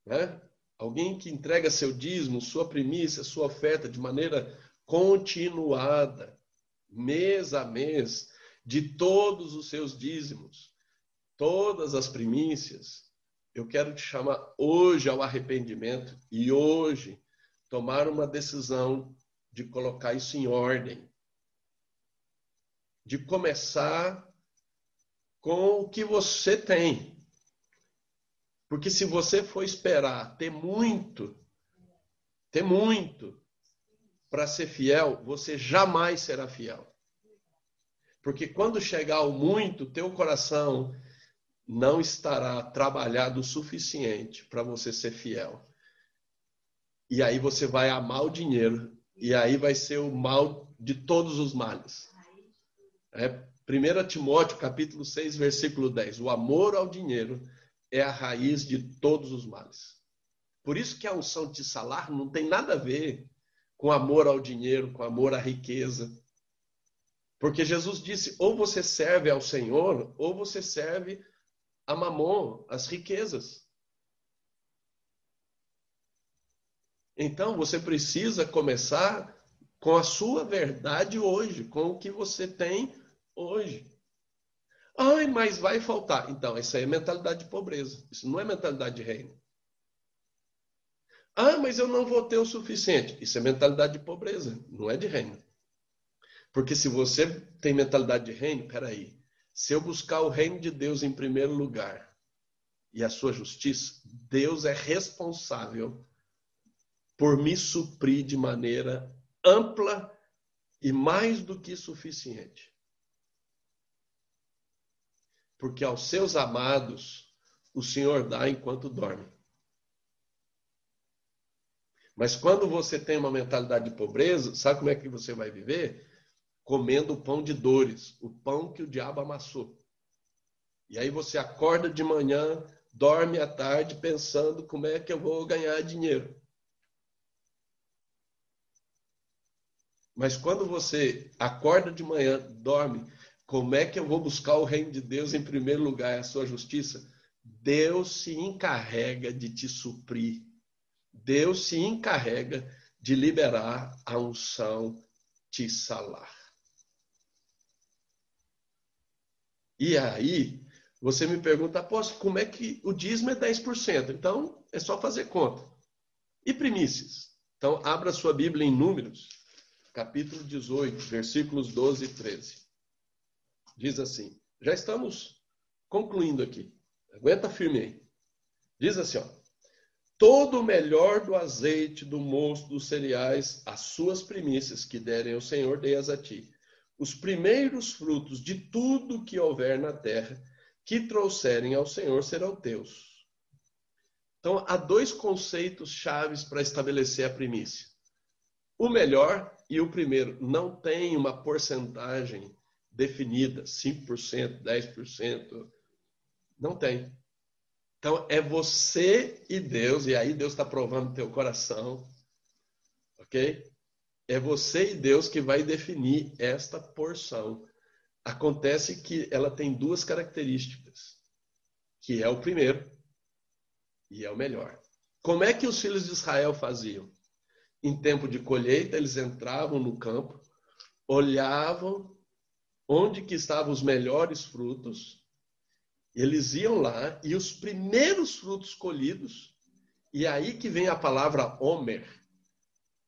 Speaker 1: né? Alguém que entrega seu dízimo, sua primícia, sua oferta de maneira continuada, mês a mês, de todos os seus dízimos, todas as primícias, eu quero te chamar hoje ao arrependimento e hoje tomar uma decisão de colocar isso em ordem. de começar com o que você tem. Porque se você for esperar ter muito, ter muito para ser fiel, você jamais será fiel. Porque quando chegar ao muito, teu coração não estará trabalhado o suficiente para você ser fiel. E aí você vai amar o dinheiro, e aí vai ser o mal de todos os males. É 1 Timóteo capítulo 6, versículo 10. O amor ao dinheiro é a raiz de todos os males. Por isso que a unção de salar não tem nada a ver com amor ao dinheiro, com amor à riqueza. Porque Jesus disse: ou você serve ao Senhor, ou você serve a mamon, as riquezas. Então você precisa começar com a sua verdade hoje, com o que você tem hoje. Ai, mas vai faltar. Então, isso aí é mentalidade de pobreza. Isso não é mentalidade de reino. Ah, mas eu não vou ter o suficiente. Isso é mentalidade de pobreza, não é de reino. Porque se você tem mentalidade de reino, peraí. Se eu buscar o reino de Deus em primeiro lugar e a sua justiça, Deus é responsável por me suprir de maneira ampla e mais do que suficiente. Porque aos seus amados o Senhor dá enquanto dorme. Mas quando você tem uma mentalidade de pobreza, sabe como é que você vai viver? Comendo o pão de dores, o pão que o diabo amassou. E aí você acorda de manhã, dorme à tarde pensando como é que eu vou ganhar dinheiro. Mas quando você acorda de manhã, dorme, como é que eu vou buscar o reino de Deus em primeiro lugar, a sua justiça? Deus se encarrega de te suprir. Deus se encarrega de liberar a unção de salar. E aí, você me pergunta, apóstolo, como é que o dízimo é 10%? Então, é só fazer conta. E primícias? Então, abra sua Bíblia em Números, capítulo 18, versículos 12 e 13. Diz assim: já estamos concluindo aqui. Aguenta firme aí. Diz assim: ó, todo o melhor do azeite, do mosto, dos cereais, as suas primícias que derem ao Senhor, dei-as a ti. Os primeiros frutos de tudo que houver na terra, que trouxerem ao Senhor, serão teus. Então, há dois conceitos chaves para estabelecer a primícia. O melhor e o primeiro não tem uma porcentagem definida, 5%, 10%. Não tem. Então é você e Deus, e aí Deus está provando teu coração, ok? É você e Deus que vai definir esta porção. Acontece que ela tem duas características, que é o primeiro e é o melhor. Como é que os filhos de Israel faziam? em tempo de colheita, eles entravam no campo, olhavam onde que estavam os melhores frutos, eles iam lá e os primeiros frutos colhidos, e aí que vem a palavra homer,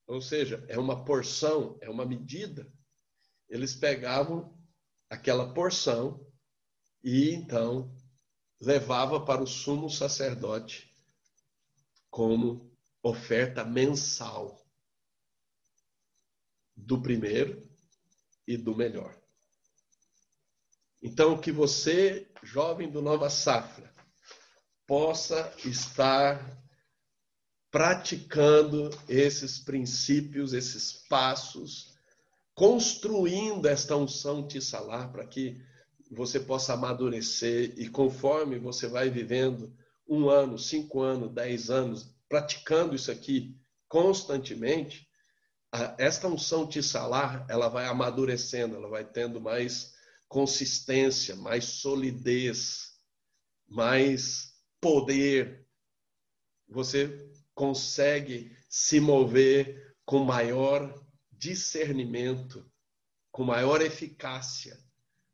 Speaker 1: ou seja, é uma porção, é uma medida. Eles pegavam aquela porção e então levava para o sumo sacerdote como oferta mensal do primeiro e do melhor. Então, que você, jovem do Nova Safra, possa estar praticando esses princípios, esses passos, construindo esta unção tissalar para que você possa amadurecer e conforme você vai vivendo um ano, cinco anos, dez anos, praticando isso aqui constantemente, esta unção tissalar, ela vai amadurecendo, ela vai tendo mais consistência, mais solidez, mais poder. Você consegue se mover com maior discernimento, com maior eficácia,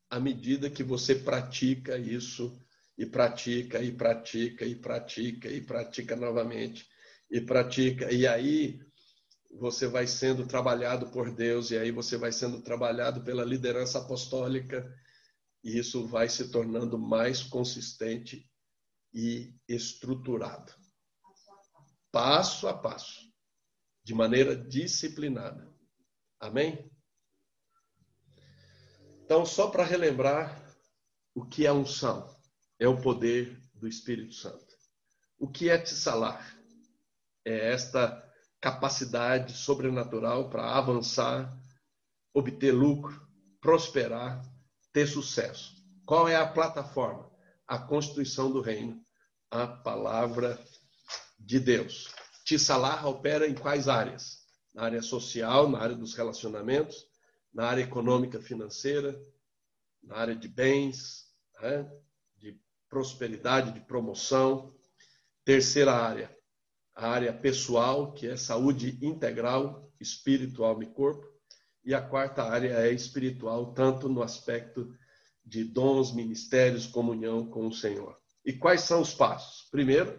Speaker 1: à medida que você pratica isso e pratica e pratica e pratica e pratica novamente e pratica. E aí você vai sendo trabalhado por Deus e aí você vai sendo trabalhado pela liderança apostólica e isso vai se tornando mais consistente e estruturado. Passo a passo, de maneira disciplinada. Amém? Então, só para relembrar o que é unção, é o poder do Espírito Santo. O que é tissalar? É esta capacidade sobrenatural para avançar, obter lucro, prosperar, ter sucesso. Qual é a plataforma? A constituição do reino, a palavra de Deus. Tissalar opera em quais áreas? Na área social, na área dos relacionamentos, na área econômica financeira, na área de bens, né? de prosperidade, de promoção. Terceira área, a área pessoal, que é saúde integral, espírito, alma e corpo. E a quarta área é espiritual, tanto no aspecto de dons, ministérios, comunhão com o Senhor. E quais são os passos? Primeiro,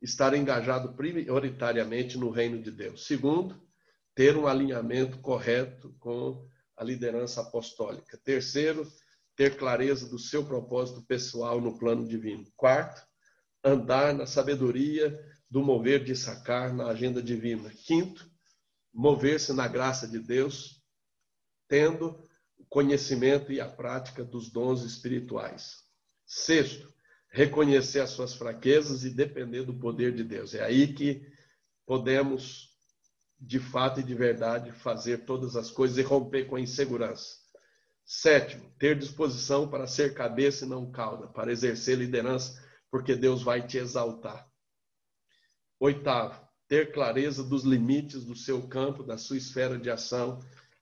Speaker 1: estar engajado prioritariamente no reino de Deus. Segundo, ter um alinhamento correto com a liderança apostólica. Terceiro, ter clareza do seu propósito pessoal no plano divino. Quarto, andar na sabedoria do mover de sacar na agenda divina. Quinto, mover-se na graça de Deus, tendo o conhecimento e a prática dos dons espirituais. Sexto, reconhecer as suas fraquezas e depender do poder de Deus. É aí que podemos de fato e de verdade fazer todas as coisas e romper com a insegurança. Sétimo, ter disposição para ser cabeça e não cauda, para exercer liderança, porque Deus vai te exaltar. Oitavo, ter clareza dos limites do seu campo, da sua esfera de ação.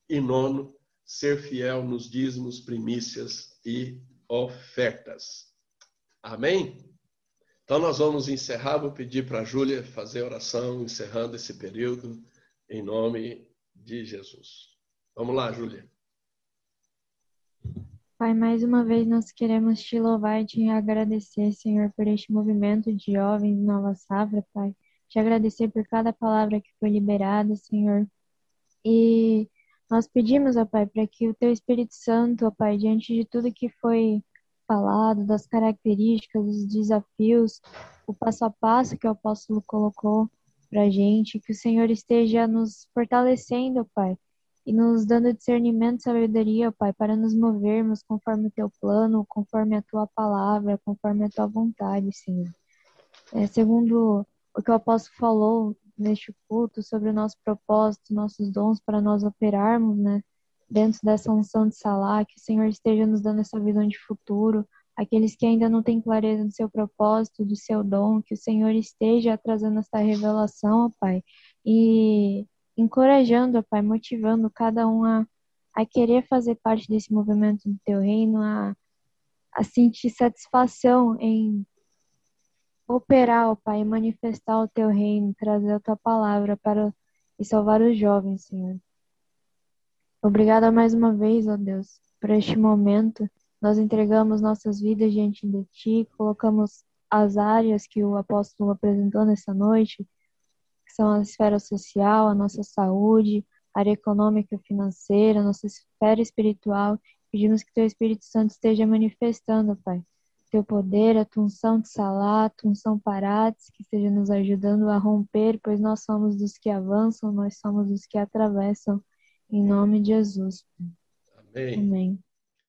Speaker 1: E nono, ser fiel nos dízimos, primícias e ofertas. Amém? Então nós vamos encerrar, vou pedir para a Júlia fazer oração, encerrando esse período em nome de Jesus. Vamos lá, Júlia.
Speaker 2: Pai, mais uma vez nós queremos te louvar e te agradecer, Senhor, por este movimento de jovens Nova Safra, Pai. Te agradecer por cada palavra que foi liberada, Senhor. E nós pedimos, ó Pai, para que o Teu Espírito Santo, ó Pai, diante de tudo que foi falado, das características, dos desafios, o passo a passo que o apóstolo colocou, para gente, que o Senhor esteja nos fortalecendo, Pai, e nos dando discernimento sabedoria, Pai, para nos movermos conforme o teu plano, conforme a tua palavra, conforme a tua vontade, Senhor. É, segundo o que o apóstolo falou neste culto sobre o nosso propósito, nossos dons para nós operarmos, né, dentro dessa unção de Salá, que o Senhor esteja nos dando essa visão de futuro, aqueles que ainda não têm clareza do seu propósito, do seu dom, que o Senhor esteja trazendo essa revelação, ó Pai, e encorajando, ó Pai, motivando cada um a, a querer fazer parte desse movimento do teu reino, a, a sentir satisfação em operar, ó Pai, manifestar o teu reino, trazer a tua palavra para e salvar os jovens, Senhor. Obrigada mais uma vez, ó Deus, por este momento nós entregamos nossas vidas diante de Ti, colocamos as áreas que o apóstolo apresentou nessa noite, que são a esfera social, a nossa saúde, a área econômica e financeira, a nossa esfera espiritual. Pedimos que Teu Espírito Santo esteja manifestando, Pai, Teu poder, a Tua unção de salat, a Tua unção parates, que esteja nos ajudando a romper, pois nós somos dos que avançam, nós somos dos que atravessam. Em nome de Jesus.
Speaker 1: Amém. Amém.